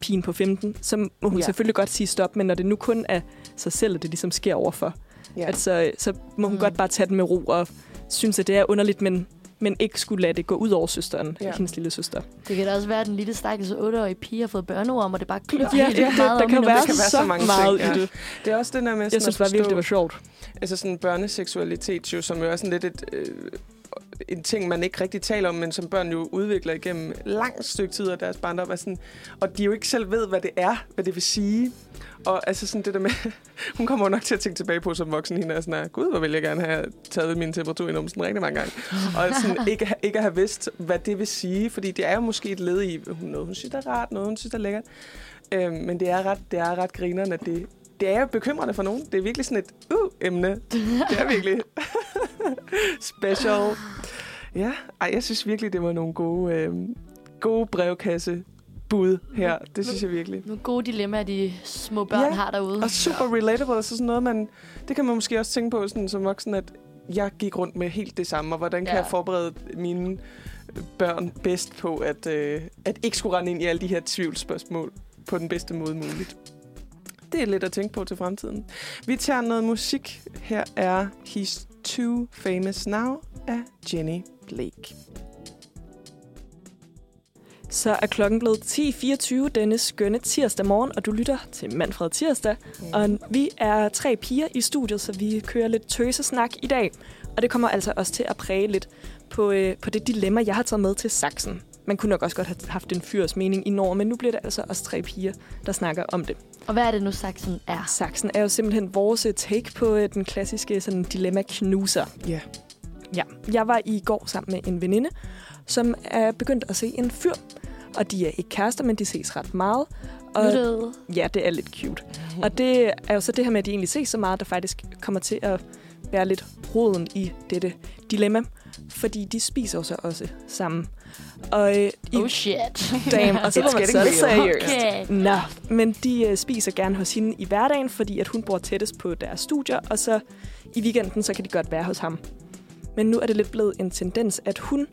pigen på 15, så må hun Ja. selvfølgelig godt sige stop. Men når det nu kun er sig selv, at det ligesom sker overfor, Ja. ja. altså, så må hun mm. godt bare tage den med ro og synes, at det er underligt, men, men ikke skulle lade det gå ud over søsteren, Ja. ja. hendes lille søster. Det kan da også være, at den lille stakkels 8-årige pige har fået børneorm, og det bare klør Ja, helt det- vildt meget der kan være kan være så så mange meget ting, i ja. det. Det er også det der med sådan Jeg synes at bare virkelig, det var sjovt. Altså sådan børneseksualitet jo, som jo er sådan lidt et, øh, en ting, man ikke rigtig taler om, men som børn jo udvikler igennem langt stykke tid af deres barndom. Er sådan, og de jo ikke selv ved, hvad det er, hvad det vil sige. Og altså sådan det der med, hun kommer nok til at tænke tilbage på som voksen, hende er sådan, gud, hvor vil jeg gerne have taget min temperatur i numsen rigtig mange gange. Og sådan, ikke, ikke have vidst, hvad det vil sige, fordi det er jo måske et led i, hun- noget hun synes er rart, noget hun synes er lækkert. Øhm, men det er ret, det er ret grineren, at det, det er jo bekymrende for nogen. Det er virkelig sådan et uh-emne. Det er virkelig special. Ja, ej, jeg synes virkelig, det var nogle gode, øh, gode brevkasse bud her. Det synes jeg virkelig. Nogle gode dilemmaer, de små børn Ja, har derude. Og super relatable, så sådan noget, man, det kan man måske også tænke på sådan, som voksen, at jeg gik rundt med helt det samme, og hvordan kan Ja. jeg forberede mine børn bedst på, at, øh, at ikke skulle rende ind i alle de her tvivlsspørgsmål på den bedste måde muligt. Det er lidt at tænke på til fremtiden. Vi tager noget musik. Her er He's Too Famous Now af Jenny Blake. Så er klokken blevet 10.24 denne skønne tirsdag morgen, og du lytter til Manfred Tirsdag. Og vi er tre piger i studiet, så vi kører lidt tøsesnak i dag. Og det kommer altså også til at præge lidt på, øh, på det dilemma, jeg har taget med til Saxen. Man kunne nok også godt have haft en fyrs mening i Norge, men nu bliver det altså os tre piger, der snakker om det. Og hvad er det nu, Saxen er? Saxen er jo simpelthen vores take på øh, den klassiske sådan, dilemma-knuser. Ja. Ja, jeg var i går sammen med en veninde, som er begyndt at se en fyr. Og de er ikke kærester, men de ses ret meget. Og Lyttede. ja, det er lidt cute. Og det er jo så det her med, at de egentlig ses så meget, der faktisk kommer til at være lidt roden i dette dilemma. Fordi de spiser jo så også sammen. Og øh, i Oh shit. damn, og så It's var man real. seriøst. Okay. Nå, men de øh, spiser gerne hos hende i hverdagen, fordi at hun bor tættest på deres studier, og så i weekenden, så kan de godt være hos ham. Men nu er det lidt blevet en tendens, at hun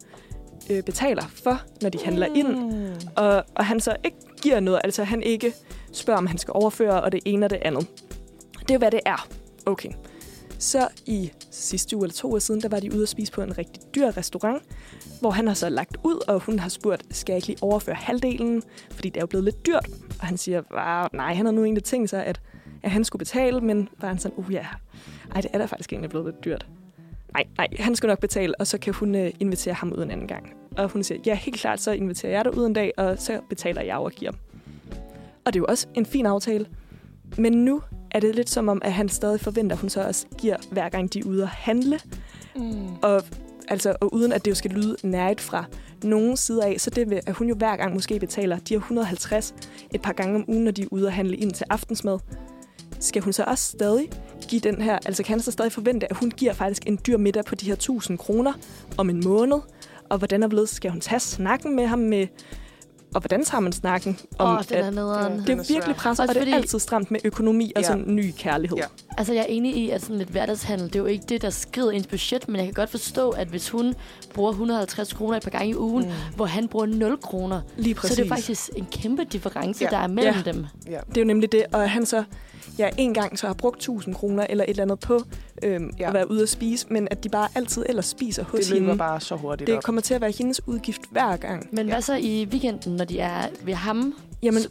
øh, betaler for, når de handler ind, Mm. og, og han så ikke giver noget, altså han ikke spørger, om han skal overføre, og det ene og det andet. Det er hvad det er. Okay. Så i sidste uge eller to uger siden, der var de ude at spise på en rigtig dyr restaurant, hvor han har så lagt ud, og hun har spurgt, skal jeg ikke lige overføre halvdelen, fordi det er jo blevet lidt dyrt. Og han siger, nej, han har nu egentlig tænkt sig, at, at han skulle betale, men var han sådan, uh ja, ej, det er da faktisk egentlig blevet lidt dyrt. Nej, nej, han skal nok betale, og så kan hun øh, invitere ham ud en anden gang. Og hun siger, ja, helt klart, så inviterer jeg dig ud en dag, og så betaler jeg og giver. Og det er jo også en fin aftale. Men nu er det lidt som om, at han stadig forventer, at hun så også giver, hver gang de er ude at handle. Mm. Og, altså, og uden at det jo skal lyde nært fra nogen side af, så det vil, at hun jo hver gang måske betaler de her 150 et par gange om ugen, når de er ude at handle ind til aftensmad. Skal hun så også stadig give den her, altså kan han så stadig forvente, at hun giver faktisk en dyr middag på de her 1000 kroner om en måned? Og hvordan og skal hun tage snakken med ham med, og hvordan tager man snakken om, den er at nederen. Det er er virkelig presset, Også og det er altid stramt med økonomi og Ja. sådan ny kærlighed. Ja. Altså, jeg er enig i, at sådan lidt hverdagshandel, det er jo ikke det, der skrider ens budget, men jeg kan godt forstå, at hvis hun bruger 150 kroner et par gange i ugen, mm. hvor han bruger 0 kroner, Lige så præcis. er det jo faktisk en kæmpe difference, Ja. der er mellem Ja. dem. Ja. Det er jo nemlig det, og han så jeg en gang så har brugt 1000 kroner eller et eller andet på øhm, Ja. ja. at være ude at spise, men at de bare altid ellers spiser hos Det løber hende. bare så hurtigt Det op. kommer til at være hendes udgift hver gang. Men hvad så i weekenden, når de er ved ham? Jamen, så,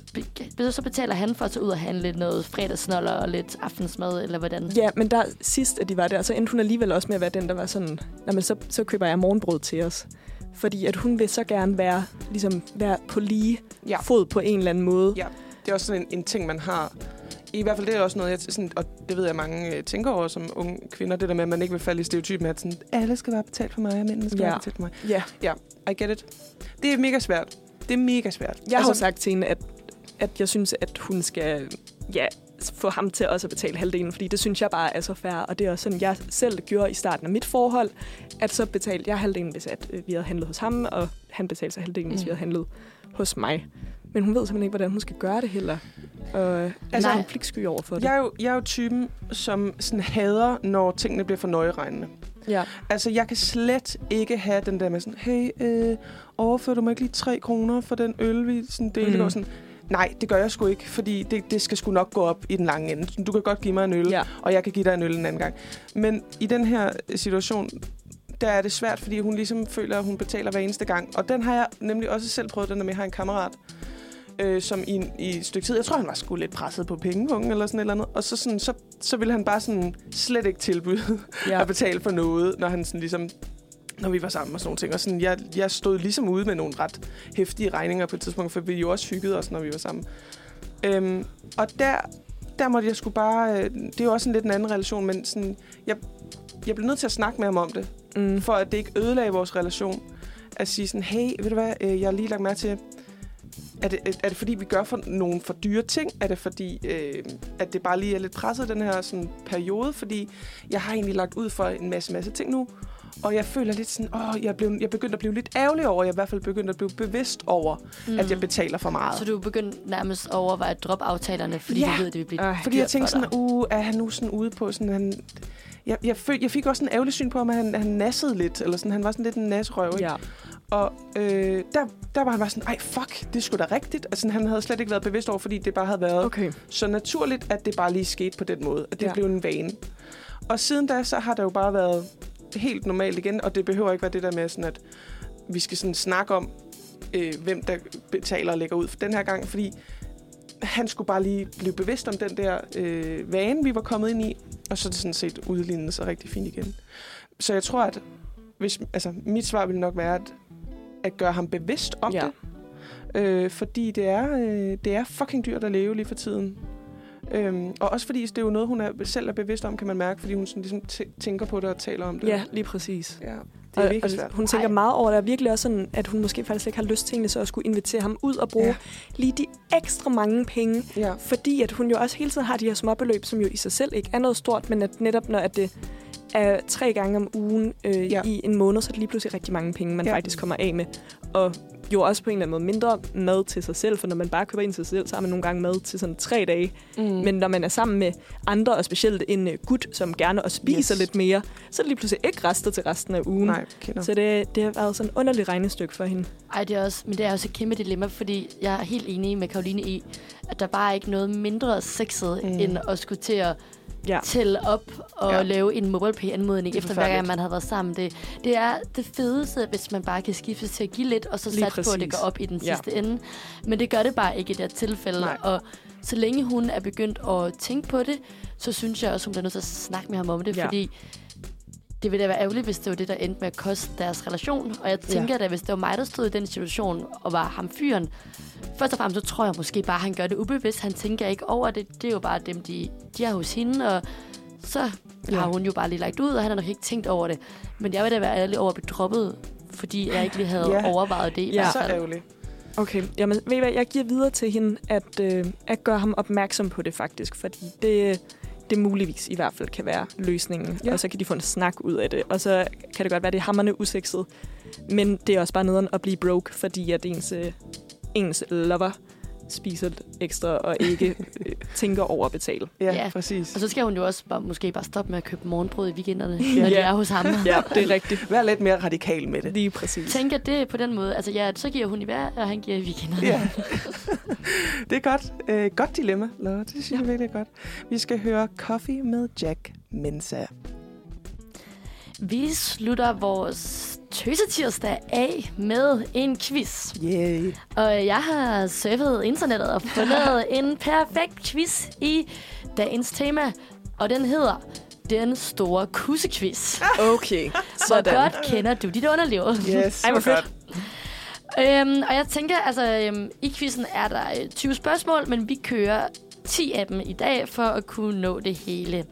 be- så betaler han for at tage ud og handle noget fredagssnoller og lidt aftensmad, eller hvordan? Ja, men der sidst, at de var der, så endte hun alligevel også med at være den, der var sådan, "Nå, men så, så køber jeg morgenbrød til os. Fordi at hun vil så gerne være, ligesom, være på lige Ja. ja. fod på en eller anden måde. Ja. Det er også sådan en, en ting, man har. I hvert fald det er også noget, jeg, sådan, og det ved jeg, mange øh, tænker over som unge kvinder, det der med, at man ikke vil falde i stereotypen, at sådan, alle skal være betalt for mig, og mændene skal Ja. være betalt for mig. Ja. Ja, I get it. Det er mega svært. Det er mega svært. Jeg har jo sagt til hende, at, at jeg synes, at hun skal ja, få ham til også at betale halvdelen, fordi det synes jeg bare er så fair, og det er også sådan, jeg selv gjorde i starten af mit forhold, at så betalte jeg halvdelen, hvis at, øh, vi havde handlet hos ham, og han betalte sig halvdelen, hvis Mm. vi havde handlet hos mig. Men hun ved simpelthen ikke, hvordan hun skal gøre det heller. Og altså, Nej. er konfliktsky over for det. Jeg er, jo, jeg er jo typen, som sådan hader, når tingene bliver for nøjeregnende. Ja. Altså, jeg kan slet ikke have den der med sådan, hey, øh, overfører du mig ikke lige 3 kroner for den øl, vi sådan delte? Mm. Mm. Sådan, Nej, det gør jeg sgu ikke, fordi det, det skal sgu nok gå op i den lange ende. Du kan godt give mig en øl, Ja. og jeg kan give dig en øl en anden gang. Men i den her situation, der er det svært, fordi hun ligesom føler, at hun betaler hver eneste gang. Og den har jeg nemlig også selv prøvet, den der med, at jeg har en kammerat, øh, som i, i et stykke tid, jeg tror, han var sgu lidt presset på pengepungen eller sådan et eller andet. Og så, sådan, så, så ville han bare sådan slet ikke tilbyde Ja. at betale for noget, når han sådan ligesom når vi var sammen og sådan nogle ting. Og sådan, jeg, jeg stod ligesom ude med nogle ret hæftige regninger på et tidspunkt, for vi jo også hyggede os, når vi var sammen. Øhm, og der, der måtte jeg sgu bare... øh, Det er jo også en lidt en anden relation, men sådan, jeg, jeg blev nødt til at snakke med ham om det, Mm. for at det ikke ødelagde vores relation. At sige sådan, hey, ved du hvad, øh, jeg har lige lagt mærke til, er det, er det fordi, vi gør for nogle for dyre ting? Er det fordi, øh, at det bare lige er lidt presset, den her sådan, periode? Fordi jeg har egentlig lagt ud for en masse, masse ting nu, og jeg føler lidt sådan, åh, jeg, blev, jeg begyndte at blive lidt ærgerlig over, jeg er i hvert fald begyndt at blive bevidst over, mm. at jeg betaler for meget. Så du er begyndt nærmest at overveje at droppe aftalerne, fordi Ja. du ved, at det vil blive Ej. Fordi jeg tænkte for sådan, uh, er han nu sådan ude på sådan, han... Jeg, jeg, føl, jeg fik også en ærgerlig syn på ham, at han, han nassede lidt, eller sådan, han var sådan lidt en nasserøv, ikke? Ja. Og øh, der, der var han bare sådan, ej fuck, det skulle da rigtigt. Altså, han havde slet ikke været bevidst over, fordi det bare havde været Okay. så naturligt, at det bare lige skete på den måde. At det Ja. blev en vane. Og siden da, så har det jo bare været helt normalt igen, og det behøver ikke være det der med sådan, at vi skal sådan snakke om, øh, hvem der betaler og lægger ud for den her gang, fordi han skulle bare lige blive bevidst om den der øh, vane, vi var kommet ind i, og så er det sådan set udlignet sig rigtig fint igen. Så jeg tror, at hvis, altså, mit svar vil nok være, at, at gøre ham bevidst om Ja. det. Øh, fordi det er, øh, det er fucking dyrt at leve lige for tiden. Øhm, og også fordi det er jo noget, hun er, selv er bevidst om, kan man mærke, fordi hun sådan ligesom tæ- tænker på det og taler om det. ja, lige præcis. ja. Det er og, virkelig og svært. Hun tænker Ej. meget over det, og virkelig også sådan, at hun måske faktisk ikke har lyst til egentlig så at skulle invitere ham ud og bruge Ja. lige de ekstra mange penge, Ja. fordi at hun jo også hele tiden har de her småbeløb, som jo i sig selv ikke er noget stort, men at netop når at det er tre gange om ugen øh, Ja. i en måned, så er det lige pludselig rigtig mange penge, man ja. faktisk kommer af med. Og jo også på en eller anden måde mindre mad til sig selv, for når man bare køber ind til sig selv, så har man nogle gange mad til sådan tre dage. Mm. Men når man er sammen med andre, og specielt en uh, gut, som gerne også spiser Yes. lidt mere, så er det lige pludselig ikke rester til resten af ugen. Nej, kender. Så det, det har været sådan et underligt regnestykke for hende. Ej, det er også, men det er også et kæmpe dilemma, fordi jeg er helt enig med Karoline i, at der bare er ikke noget mindre sexet, mm. end at skulle til at Ja. tælle op og Ja. lave en MobilePay-anmodning er efter hver gang, man har været sammen. Det, det er det fedeste, hvis man bare kan skifte til at give lidt, og så satse på, at det går op i den Ja. sidste ende. Men det gør det bare ikke i det her tilfælde. Nej. Og så længe hun er begyndt at tænke på det, så synes jeg også, hun bliver nødt til at snakke med ham om det, Ja. fordi det ville da være ærgerligt, hvis det var det, der endte med at koste deres relation. Og jeg tænker ja. da, hvis det var mig, der stod i den situation, og var ham fyren, først og fremmest, så tror jeg måske bare, at han gør det ubevidst. Han tænker ikke over det. Det er jo bare dem, de, de er hos hende, og så Ja. har hun jo bare lige lagt ud, og han har nok ikke tænkt over det. Men jeg vil da være ærlig over at blive droppet, fordi jeg ikke lige havde Ja. overvejet det i Ja. hvert Så ærgerligt. Okay, jamen ved I hvad, jeg giver videre til hende, at, øh, at gøre ham opmærksom på det faktisk, fordi det, det muligvis i hvert fald kan være løsningen, Ja. ja. og så kan de få en snak ud af det, og så kan det godt være, det er hammerne usekset, men det er også bare nederen at blive broke, fordi at ens, øh, ens lover spiser lidt ekstra og ikke øh, tænker over at betale. Ja, Ja. præcis. Og så skal hun jo også bare, måske bare stoppe med at købe morgenbrød i weekenderne, Ja. når de er hos ham. Ja, det er rigtigt. Vær lidt mere radikal med det. Lige præcis. Tænk, at det på den måde. Altså ja, så giver hun i hver, og han giver i weekenderne. Ja. det er godt. Øh, godt dilemma, Laura. Det synes jeg virkelig er godt. Vi skal høre Coffee med Jack Mensa. Vi slutter vores tøsetirsdag af med en quiz. Yay. Og jeg har surfet internettet og fundet en perfekt quiz i dagens tema. Og den hedder Den Store Kussequiz. Okay, Hvor sådan. godt kender du dit underliv? Yes, Ej, hvor hvor fedt. godt. Øhm, og jeg tænker, altså, øhm, i quizzen er der øh, 20 spørgsmål, men vi kører 10 af dem i dag for at kunne nå det hele.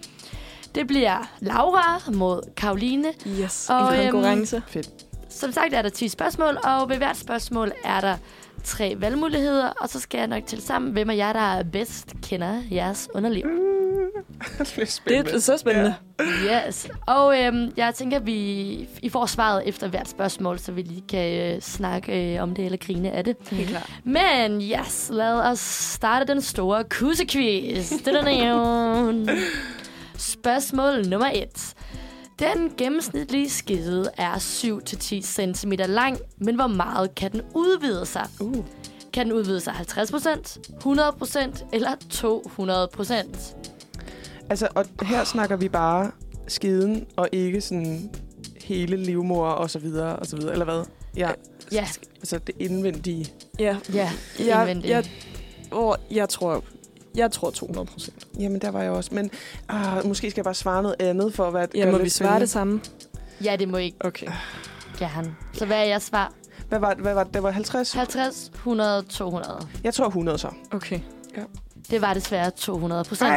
Det bliver Laura mod Karoline. Yes, Og, en øhm, konkurrence. Fedt. Som sagt er der 10 spørgsmål, og ved hvert spørgsmål er der tre valgmuligheder, og så skal jeg nok til sammen, hvem af jer, der er bedst kender jeres underliv. det er så spændende. Yes. Og øhm, jeg tænker, at vi I får svaret efter hvert spørgsmål, så vi lige kan øh, snakke øh, om det eller grine af det. Helt klart. Men yes, lad os starte den store kussequiz. Det er den Spørgsmål nummer et. Den gennemsnitlige skede er 7-10 cm lang, men hvor meget kan den udvide sig? Uh. Kan den udvide sig 50%, 100% eller 200%? Altså, og her snakker vi bare skiden, og ikke sådan hele livmor og så videre, og så videre, eller hvad? Ja, Ja, altså det indvendige. Ja, ja, jeg, indvendigt. jeg, oh, jeg tror, jeg tror 200 procent. Jamen, der var jeg også. Men ah, måske skal jeg bare svare noget andet for at være Ja, må vi svare spændende. det samme? Ja, det må I Okay. gerne. Så hvad er jeres svar? Hvad var, hvad var det? Det var 50? 50, 100, 200. Jeg tror 100 så. Okay. Det var desværre 200 procent.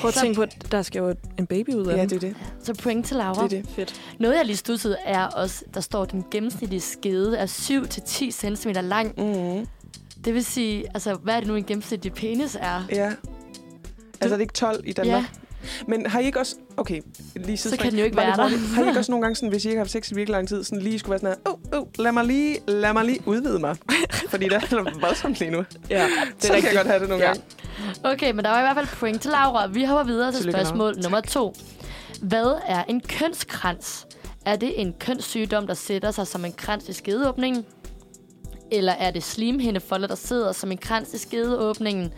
Prøv at tænke på, at der skal jo en baby ud af Ja, det er det. Så point til Laura. det, er det. Fedt. Noget, jeg lige studsede, er også, der står, at den gennemsnitlige skede er 7-10 cm lang. Mm-hmm. Det vil sige, altså, hvad er det nu, en gennemsnitlig penis er? Ja. Altså, er det ikke 12 i Danmark? Ja, Men har I ikke også... Okay, lige så kan den jo ikke Bare være der. Har I ikke også nogle gange, sådan, hvis I ikke har haft sex i virkelig lang tid, sådan lige skulle være sådan her, oh, oh, lad mig lige, lad mig lige udvide mig. Fordi det er voldsomt lige nu. Ja, Det så kan jeg godt have det nogle Ja. gange. Okay, men der var i hvert fald point til Laura. Vi hopper videre til Tillykke, spørgsmål nummer to. Hvad er en kønskrans? Er det en kønssygdom, der sætter sig som en krans i skedeåbningen? Eller er det slimhindefolder, der sidder som en krans i skedeåbningen?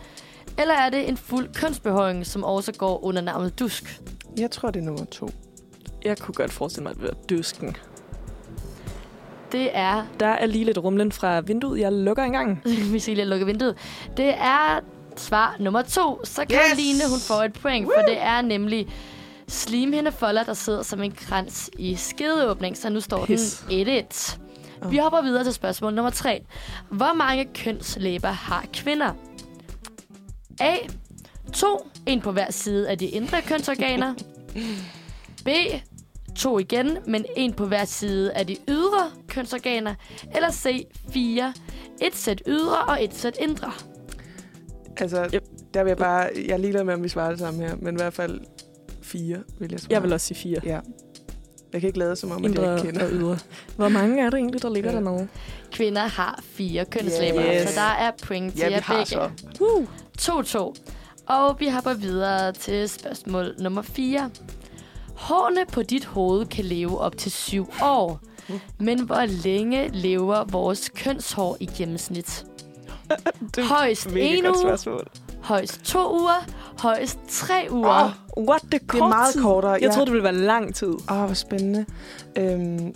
Eller er det en fuld kønsbehøring, som også går under navnet dusk? Jeg tror, det er nummer to. Jeg kunne godt forestille mig, at det var døsken. Det er... Der er lige lidt rumlen fra vinduet. Jeg lukker engang. Vi skal lige lukke vinduet. Det er svar nummer to. Så kan Yes! Line, hun får et point, for det er nemlig slimhindefolder, der sidder som en krans i skedeåbning. Så nu står Pis. den 1-1. Vi hopper videre til spørgsmål nummer 3. Hvor mange kønslæber har kvinder? A. 2. En på hver side af de indre kønsorganer. B. To igen, men en på hver side af de ydre kønsorganer. Eller C. 4. Et sæt ydre og et sæt indre. Altså, Yep. der vil jeg bare... Jeg er ligeglad med, om vi svarer det samme her, men i hvert fald fire, vil jeg svare. Jeg vil også sige fire. Ja. Jeg kan ikke lade som om, at jeg ikke kender. og ydre. Hvor mange er der egentlig, der ligger Ja. dernede? Kvinder har fire kønslæber, Yes. så der er point til Ja, vi jer har begge. så. Woo! 2-2. Og vi hopper videre til spørgsmål nummer 4. Hårene på dit hoved kan leve op til 7 år. Men hvor længe lever vores kønshår i gennemsnit? Det Højst er mega en uge. Højst to uger, højst tre uger. Åh, What, det er, kort det er meget tid. kortere. Jeg troede, det ville være lang tid. Åh, oh, hvor spændende. Øhm,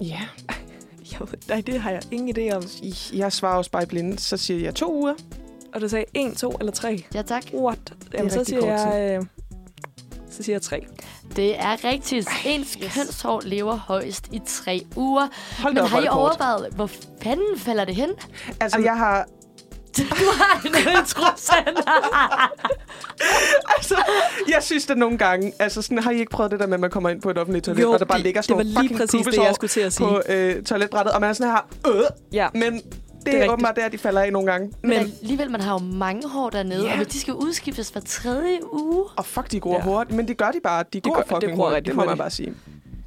ja, Jeg, ved- nej, det har jeg ingen idé om. jeg svarer også bare i blinde. Så siger jeg to uger. Og du sagde en, to eller tre? Ja, tak. What? Jamen, så rigtig siger kort jeg... Øh, så siger jeg tre. Det er rigtigt. Ens yes. kønshår lever højst i tre uger. Hold da Men op, har I hvor er det kort. overvejet, hvor fanden falder det hen? Altså, jeg har... Du har en øltrussand. Altså, jeg synes det nogle gange... Altså, sådan, har I ikke prøvet det der med, at man kommer ind på et offentligt toilet, Jo, og der bare det- ligger det sådan var nogle lige fucking præcis det, jeg skulle til at sige. på øh, toiletbrættet, og man er sådan her... Øh, Ja, men det, er er rigtigt. åbenbart der, de falder af nogle gange. Men men alligevel, man har jo mange hår dernede, Ja. og hvis de skal udskiftes hver tredje uge. Og fuck, de gror Ja. hurtigt. Men det gør de bare. De gror gør- fucking det gror hurtigt, rigtig det må man bare sige.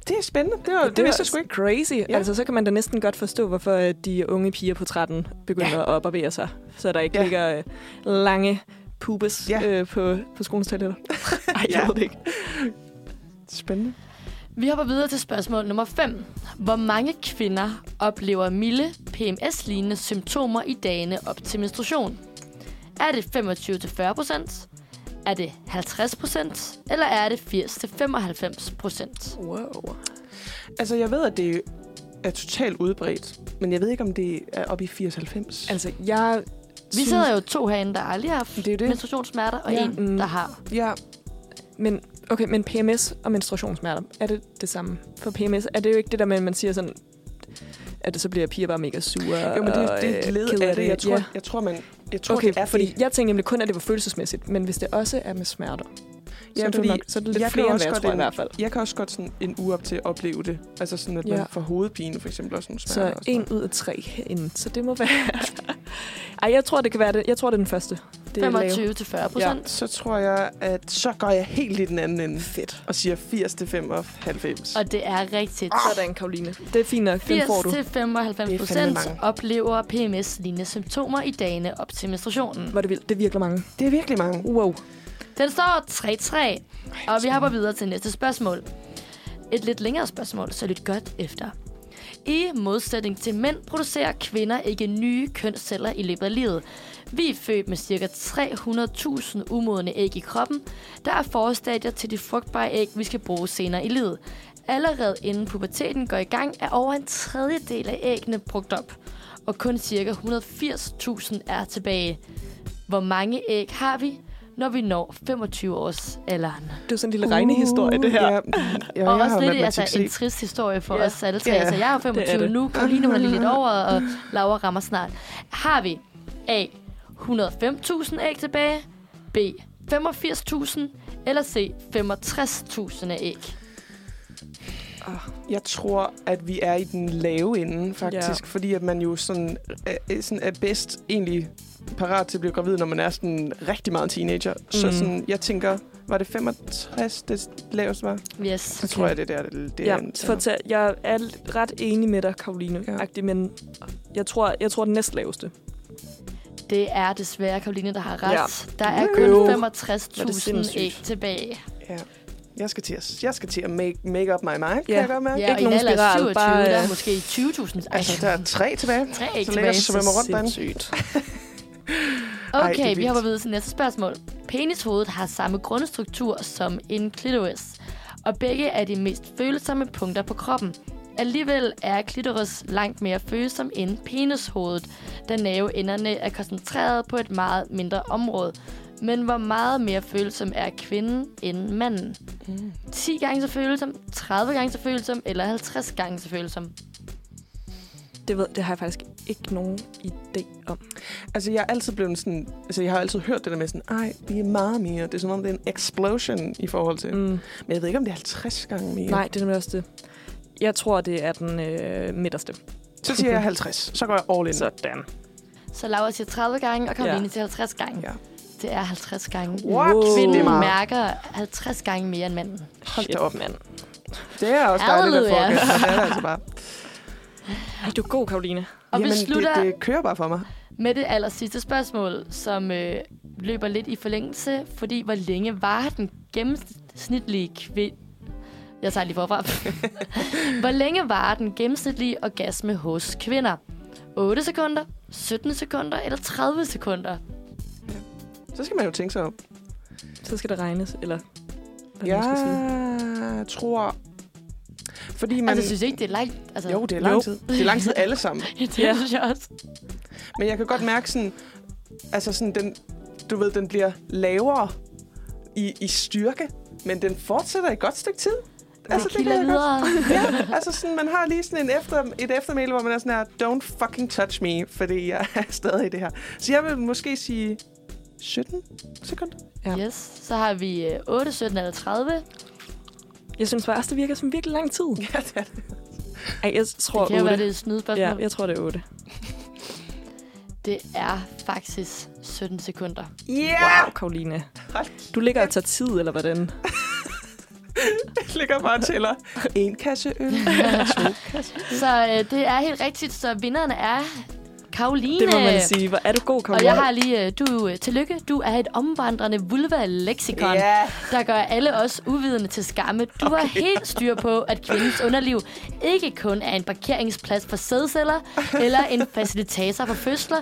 Det er spændende. Det, var, det, det vidste jeg sgu ikke. crazy. Ja. Ja. Altså, så kan man da næsten godt forstå, hvorfor de unge piger på 13 begynder ja. at barbere sig. Så der ikke Ja. ja. ligger øh, lange pubes Ja. ja. øh, på, på skolens toiletter. Ej, jeg Ja. ved det ikke. Spændende. Vi hopper videre til spørgsmål nummer 5. Hvor mange kvinder oplever milde PMS-lignende symptomer i dagene op til menstruation? Er det 25-40 procent? Er det 50 procent? Eller er det 80-95 procent? Wow. Altså, jeg ved, at det er totalt udbredt, men jeg ved ikke, om det er oppe i 80-90. Altså, jeg Vi sidder jo to herinde, der aldrig har haft Det er det. menstruationssmerter, og Ja. en, Mm. der har. Ja, Men, okay, men PMS og menstruationssmerter, er det det samme? For PMS er det jo ikke det der med, at man siger sådan, at det så bliver piger bare mega sure jo, men det, og, det er øh, led af det. Jeg tror, Ja. jeg tror, man, jeg tror Okay, det er fordi jeg tænkte nemlig kun, at det var følelsesmæssigt, men hvis det også er med smerter, Ja, så, det fordi nok, så er det lidt jeg flere, end hvad jeg tror i en- hvert fald. Jeg kan også godt sådan en uge op til at opleve det. Altså sådan, at man Ja. får hovedpine, for eksempel, også nogle smerter. Så og sådan en ud af tre herinde, så det må være... Ej, jeg tror, det kan være det. Jeg tror, det er den første. Det er lave. 25-40 procent. Så tror jeg, at så går jeg helt i den anden ende Fedt. og siger 80 til 95. Og det er rigtigt. Sådan, Karoline. Det er fint nok. Den får du. 80-95 Det er fandme procent mange. oplever PMS-lignende symptomer i dagene op til menstruationen. Hvor det, vil. det er virkelig mange. Det er virkelig mange. Wow. Den står 3-3, og vi hopper videre til næste spørgsmål. Et lidt længere spørgsmål, så lyt godt efter. I modsætning til mænd producerer kvinder ikke nye kønsceller i løbet af livet. Vi er født med ca. 300.000 umodne æg i kroppen, der er forstadier til de frugtbare æg, vi skal bruge senere i livet. Allerede inden puberteten går i gang, er over en tredjedel af æggene brugt op, og kun ca. 180.000 er tilbage. Hvor mange æg har vi, når vi når 25 års alderen? Det er sådan en lille regnehistorie, det her. Ja, ja, og jeg også har lidt altså, en trist historie for Ja. os alle tre. Ja, Altså, jeg er jo det er 25 det. nu, Karoline hun er lige lidt over, og Laura rammer snart. Har vi A. 105.000 æg tilbage, B. 85.000, eller C. 65.000 af æg? Jeg tror, at vi er i den lave ende, faktisk. Ja. Fordi at man jo sådan er, sådan er bedst egentlig parat til at blive gravid, når man er sådan rigtig meget teenager. Mm. Så Mm. sådan, jeg tænker, var det 65, det laveste var? Yes. Så tror jeg, det er der, det, det ja, er. en- for at tage, jeg er ret enig med dig, Karoline, Ja. men jeg tror, jeg tror den næstlaveste. Det er desværre Karoline, der har ret. Ja. Der er kun Hvor er det 65.000 sindssygt. æg tilbage. Ja. Jeg skal til at, jeg skal til at make, make up my mind, kan Ja. jeg godt mærke. Ja, Ikke nogen spiral, 27, bare, der er øh, måske 20.000. Ej, Altså, der er tre tilbage. tre æg så tilbage. jeg svømmer rundt derinde. sindssygt. Ej, Okay, vi vildt. hopper videre til næste spørgsmål. Penishovedet har samme grundstruktur som en klitoris, og begge er de mest følsomme punkter på kroppen. Alligevel er klitoris langt mere følsom end penishovedet, da nerveenderne er koncentreret på et meget mindre område. Men hvor meget mere følsom er kvinden end manden? Mm. 10 gange så følsom, 30 gange så følsom eller 50 gange så følsom? Det, ved, det har jeg faktisk ikke nogen idé om. Altså, jeg er altid blevet sådan... Altså, jeg har altid hørt det der med sådan, ej, vi er meget mere. Det er som om, det er en explosion i forhold til... Mm. Men jeg ved ikke, om det er 50 gange mere. Nej, det er nemlig også det. Jeg tror, det er den øh, midterste. Så siger jeg 50. Så går jeg all in. Sådan. Så Laura siger 30 gange, og Karoline Ja. siger 50 gange. Ja. Det er 50 gange. What? Wow. Er Kvinden mærker 50 gange mere end manden. Hold da op. mand. Det er også dejligt at få. Det er altså bare. Ej, du er god, Karoline. Og vi Jamen, slutter det, det kører bare for mig. med det aller sidste spørgsmål, som øh, løber lidt i forlængelse, fordi hvor længe var den gennemsnitlige kvinde... Jeg tager lige forfra. hvor længe var den gennemsnitlige orgasme hos kvinder? 8 sekunder, 17 sekunder eller 30 sekunder? Så skal man jo tænke sig om. Så skal det regnes, eller hvad man skal sige. Jeg tror... Fordi man... Man... Altså, synes ikke, det er langt. Altså, jo, det er lang Jo. tid. Det er lang tid alle sammen. det Ja. synes jeg også. Men jeg kan godt mærke sådan... Altså sådan, den, du ved, den bliver lavere i, i styrke, men den fortsætter et godt stykke tid. Altså, det kan videre. Ja, altså sådan, man har lige sådan en efter, et eftermæle, hvor man er sådan her, don't fucking touch me, fordi jeg er stadig i det her. Så jeg vil måske sige 17 sekunder. Ja. Yes, så har vi øh, 8, 17 eller 30. Jeg synes faktisk, det virker som virkelig lang tid. Ja, det er det. Ej, jeg tror Det kan jo 8. være, det er et snydespørgsmål. Ja, jeg tror, det er 8. Det er faktisk 17 sekunder. Yeah! Wow, Karoline. Du ligger og tager tid, eller hvordan? Jeg ligger bare og tæller. En kasse øl. to Så øh, det er helt rigtigt. Så vinderen er Karoline. Det må man sige. Hvor er du god, Og Karoline. jeg har lige, øh, du, øh, tillykke, du er et omvandrende vulva-leksikon, Ja. der gør alle os uvidende til skamme. Du okay. har helt styr på, at kvindens underliv ikke kun er en parkeringsplads for sædceller eller en facilitator for fødsler,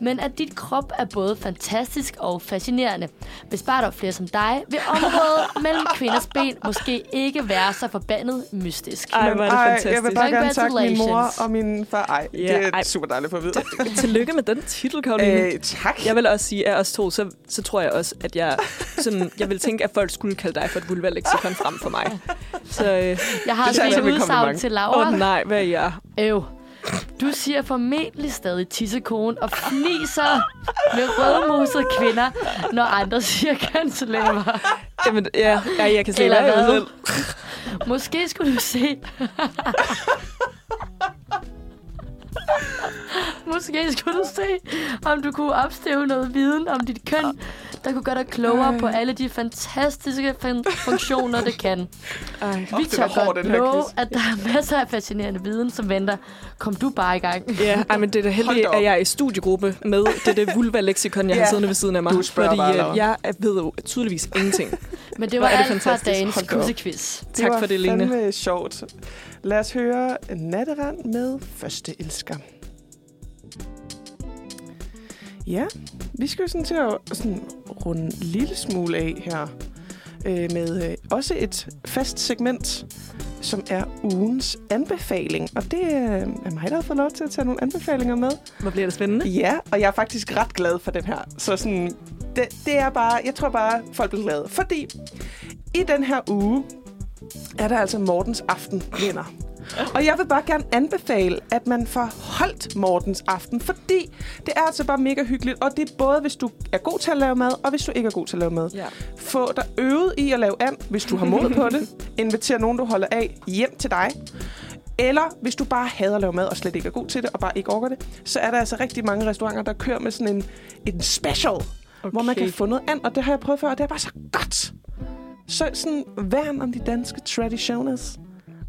men at dit krop er både fantastisk og fascinerende. Hvis bare der var flere som dig, vil området mellem kvinders ben måske ikke være så forbandet mystisk. Ej, hvor er det Ej, fantastisk. jeg vil bare gerne takke min mor og min far. Ej, Ja, det er ej. super dejligt for at vide. Tillykke med den titel, Karoline. Øh, tak. Jeg vil også sige, at os to, så, så tror jeg også, at jeg, sådan, jeg vil tænke, at folk skulle kalde dig for et vulva-leksikon frem for mig. Så, øh, Jeg har også et udsagn til åh Laura. oh, nej, hvad er jeg? Øv. Du siger formentlig stadig tissekone og fniser med rødmusede kvinder, når andre siger kønslæber. Jamen, ja, ja, jeg kan se, selv. Måske skulle du se... Måske skulle du se, om du kunne opstøve noget viden om dit køn, der kunne gøre dig klogere på alle de fantastiske fun- funktioner, det kan. Ej. Vi det tør godt love, at der er masser af fascinerende viden, som venter. Kom du bare i gang. Ja, ej, men det er da heldigt, at jeg er i studiegruppe med det, det vulva-leksikon, jeg Ja. har siddende ved siden af mig. Du fordi bare, øh, jeg ved jo tydeligvis ingenting. Men det Hvor var det alt fra fantastisk. dagens kussequiz. Tak for det, Lene. Det var fandme sjovt. Lad os høre Natterand med Første Elsker. Ja, vi skal jo sådan til at sådan runde en lille smule af her. Øh, med øh, også et fast segment, som er ugens anbefaling. Og det øh, er mig, der har fået lov til at tage nogle anbefalinger med. Hvor bliver det spændende? Ja, og jeg er faktisk ret glad for den her. Så sådan, det, det er bare, jeg tror bare, folk bliver glade. Fordi i den her uge er der altså Mortens Aften vinder. Og jeg vil bare gerne anbefale, at man får holdt Mortens Aften, fordi det er altså bare mega hyggeligt. Og det er både, hvis du er god til at lave mad, og hvis du ikke er god til at lave mad. Ja. Få dig øvet i at lave and, hvis du har mod på det. Invitere nogen, du holder af, hjem til dig. Eller hvis du bare hader at lave mad og slet ikke er god til det, og bare ikke orker det, så er der altså rigtig mange restauranter, der kører med sådan en, en special, okay. hvor man kan få noget and, og det har jeg prøvet før, og det er bare så godt. Så sådan værn om de danske traditions,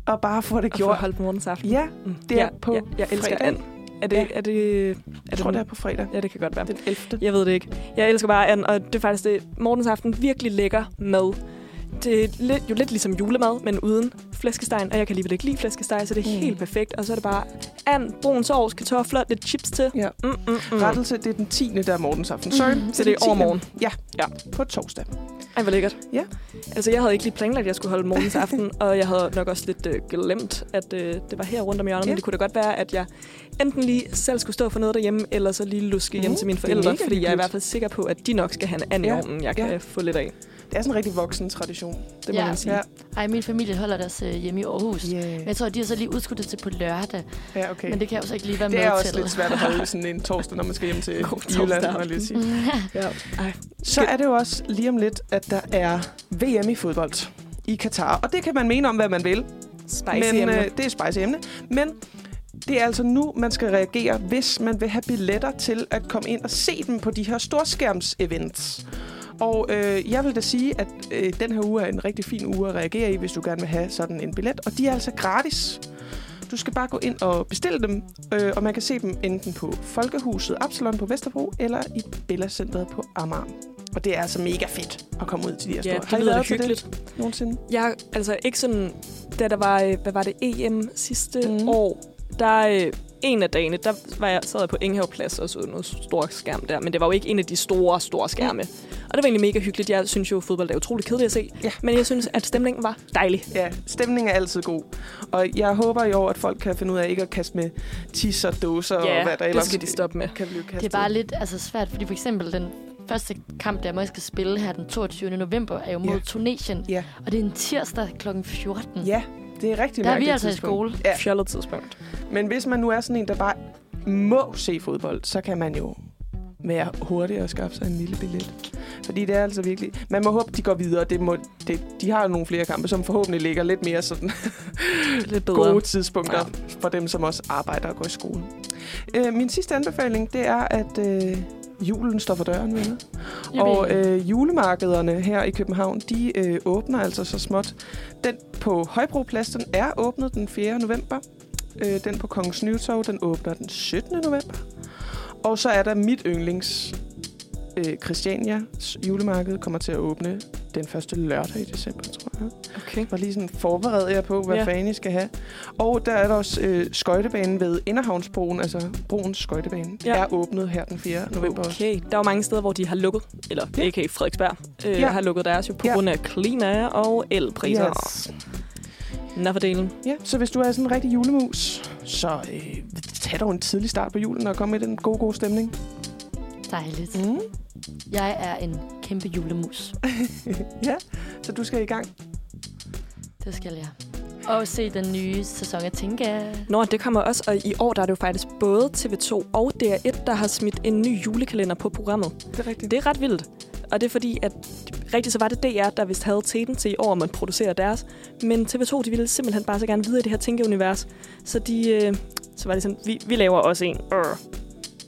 og bare få det Og få gjort. holdt morgens aften. Ja, Mm. det er ja, på ja, Jeg elsker fredag. and. Er det, Ja. er det, er jeg det tror, den- det er på fredag. Ja, det kan godt være. Den 11. Jeg ved det ikke. Jeg elsker bare and, og det er faktisk det. Morgens aften virkelig lækker mad. Det er lidt, jo lidt ligesom julemad, men uden flæskesteg, og jeg kan alligevel ikke lide flæskesteg, så det er Mm. helt perfekt. Og så er det bare and, brun sovs, kartofler, lidt chips til. Ja. Mm, mm, mm. Rettelse, det er den 10. der er morgens aften. Sorry, Mm, så det er den 10.. overmorgen. Ja, Ja. på torsdag. Ej, hvor lækkert. Ja. Altså, jeg havde ikke lige planlagt, at jeg skulle holde morgens aften, og jeg havde nok også lidt øh, glemt, at øh, det var her rundt om hjørnet. Ja. Men det kunne da godt være, at jeg enten lige selv skulle stå for noget derhjemme, eller så lige luske hjem Mm, til mine forældre, fordi jeg er i hvert fald sikker på, at de nok skal have en and i Ja, ovnen, jeg kan ja. få lidt af. Det er sådan en rigtig voksen tradition. Det må Ja. man sige. Ja, Ej, min familie holder deres øh, hjemme i Aarhus. yeah. Men jeg tror, de har så lige udskudt det til på lørdag. ja okay. Men det kan jeg jo så ikke lige være det med er også til. lidt svært at holde sådan en torsdag, når man skal hjem til Jylland. må jeg lige sige. Ja. Ej, Så er det jo også lige om lidt, at der er VM i fodbold i Katar. Og det kan man mene om, hvad man vil. spicy men emne. øh, det er spicy emne. Men det er altså nu, man skal reagere, hvis man vil have billetter til at komme ind og se dem på de her storskærms-events. Og øh, jeg vil da sige, at øh, den her uge er en rigtig fin uge at reagere i, hvis du gerne vil have sådan en billet. Og de er altså gratis. Du skal bare gå ind og bestille dem, øh, og man kan se dem enten på Folkehuset Absalon på Vesterbro, eller i Bella Centeret på Amager. Og det er altså mega fedt at komme ud til de her store. Ja, Har det I lyder været til hyggeligt. det nogensinde? Jeg altså ikke sådan, da der var, øh, hvad var det, EM sidste mm. år, der øh, en af dagene, der var jeg, sad jeg på Ingehaveplads og så noget stor skærm der, men det var jo ikke en af de store, store skærme. Og det var egentlig mega hyggeligt. Jeg synes jo, at fodbold er utrolig kedeligt at se, Ja. men jeg synes, at stemningen var dejlig. Ja, stemningen er altid god. Og jeg håber i år, at folk kan finde ud af ikke at kaste med tis og dåser og hvad der det ellers skal de stoppe med. kan blive kastet. Det er bare lidt altså, svært, fordi for eksempel den første kamp, der jeg skal spille her den 22. november, er jo mod Ja. Tunesien. Ja. Og det er en tirsdag kl. 14. Ja, det er rigtig Der er vi mærkeligt altså i tidspunkt. skole. Ja, Fjollet tidspunkt. men hvis man nu er sådan en, der bare må se fodbold, så kan man jo være hurtig og skaffe sig en lille billet. Fordi det er altså virkelig... Man må håbe, de går videre. Det må, det, de har nogle flere kampe, som forhåbentlig ligger lidt mere sådan Lidt bedre. gode tidspunkter ja. for dem, som også arbejder og går i skole. Øh, min sidste anbefaling, det er, at øh, julen står for døren, venner. Og øh, julemarkederne her i København, de øh, åbner altså så småt. Den på Højbroplads, den er åbnet den 4. november. Øh, den på Kongens Nytorv, den åbner den 17. november. Og så er der mit yndlings øh, Christianias julemarked kommer til at åbne den første lørdag i december, tror jeg. Okay. var lige sådan forberedt jer på, hvad Ja. fanden I skal have. Og der er der også øh, skøjtebanen ved Inderhavnsbroen, altså broens skøjtebane, Ja. er åbnet her den 4. november også. Okay, der er jo mange steder, hvor de har lukket, eller Ja. ikke Frederiksberg, øh, ja. Har lukket deres jo på Ja. grund af klima og elpriser. Yes. Nå for delen. Ja, så hvis du er sådan en rigtig julemus, så øh, tag dog en tidlig start på julen og kom med den gode, gode stemning. Dejligt. Mm. Jeg er en kæmpe julemus. ja, så du skal i gang. Det skal jeg. Og se den nye sæson af Tinka. Nå, det kommer også, og i år der er det jo faktisk både TV2 og DR1, der har smidt en ny julekalender på programmet. Det er rigtigt. Det er ret vildt. Og det er fordi, at rigtigt så var det DR, der vist havde teten til i år, om at producere deres. Men TV2, de ville simpelthen bare så gerne videre i det her tænkeunivers. Så de, øh, så var det sådan, vi, vi laver også en. Øh.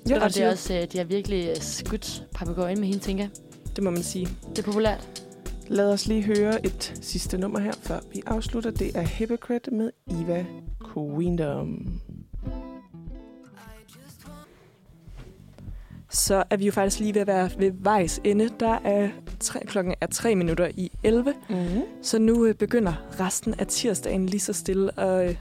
Ja, Og det er også, øh, de har virkelig øh, skudt papegøjen med hende, Tinka. Det må man sige. Det er populært. Lad os lige høre et sidste nummer her, før vi afslutter. Det er Hypocrite med Eva Queendom. Så er vi jo faktisk lige ved at være ved vejs ende. Der er tre, klokken er 3 minutter i 11. Mm-hmm. Så nu øh, begynder resten af tirsdagen lige så stille at, øh,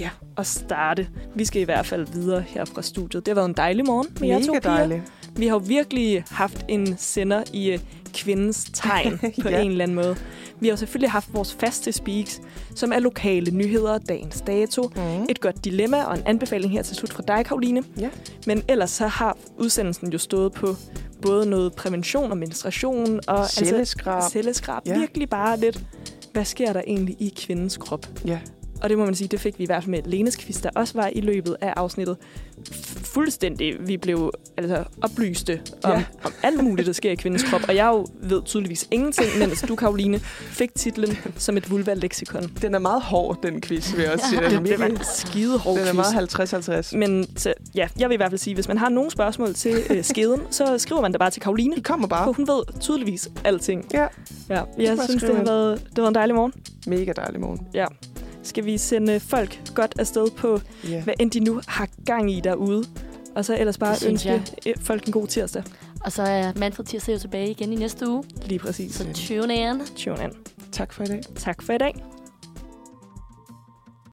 ja, at starte. Vi skal i hvert fald videre her fra studiet. Det har været en dejlig morgen med jer to Mega piger. Vi har jo virkelig haft en sender i øh, kvindens tegn på Ja. en eller anden måde. Vi har selvfølgelig haft vores faste speaks, som er lokale nyheder, dagens dato, Mm. et godt dilemma og en anbefaling her til slut fra dig, Karoline. Ja. Men ellers så har udsendelsen jo stået på både noget prævention og menstruation og Celleskrab. altså, celleskrab. Ja. Virkelig bare lidt, hvad sker der egentlig i kvindens krop? Ja. Og det må man sige, det fik vi i hvert fald med Lenes quiz, der også var i løbet af afsnittet. Fuldstændig, vi blev altså, oplyste om, Ja. om alt muligt, der sker i kvindens krop. Og jeg jo ved tydeligvis ingenting, men altså, du, Karoline, fik titlen som et vulva-leksikon. Den er meget hård, den quiz, vil jeg også sige. Den er, Det, det var virkelig, en skide hård den er meget 50-50. Men så, ja, jeg vil i hvert fald sige, hvis man har nogle spørgsmål til øh, skeden, så skriver man det bare til Karoline. De kommer For bare. hun ved tydeligvis alting. Ja, Ja, jeg synes, det har, været, det har været en dejlig morgen. mega dejlig morgen. Ja. Skal vi sende folk godt afsted på, Ja. hvad end de nu har gang i derude? Og så ellers bare ønske øh, folk en god tirsdag. Og så er Manfred Tirsdag jo tilbage igen i næste uge. Lige præcis. Så tune in. Tune in. Tak for i dag. Tak for i dag.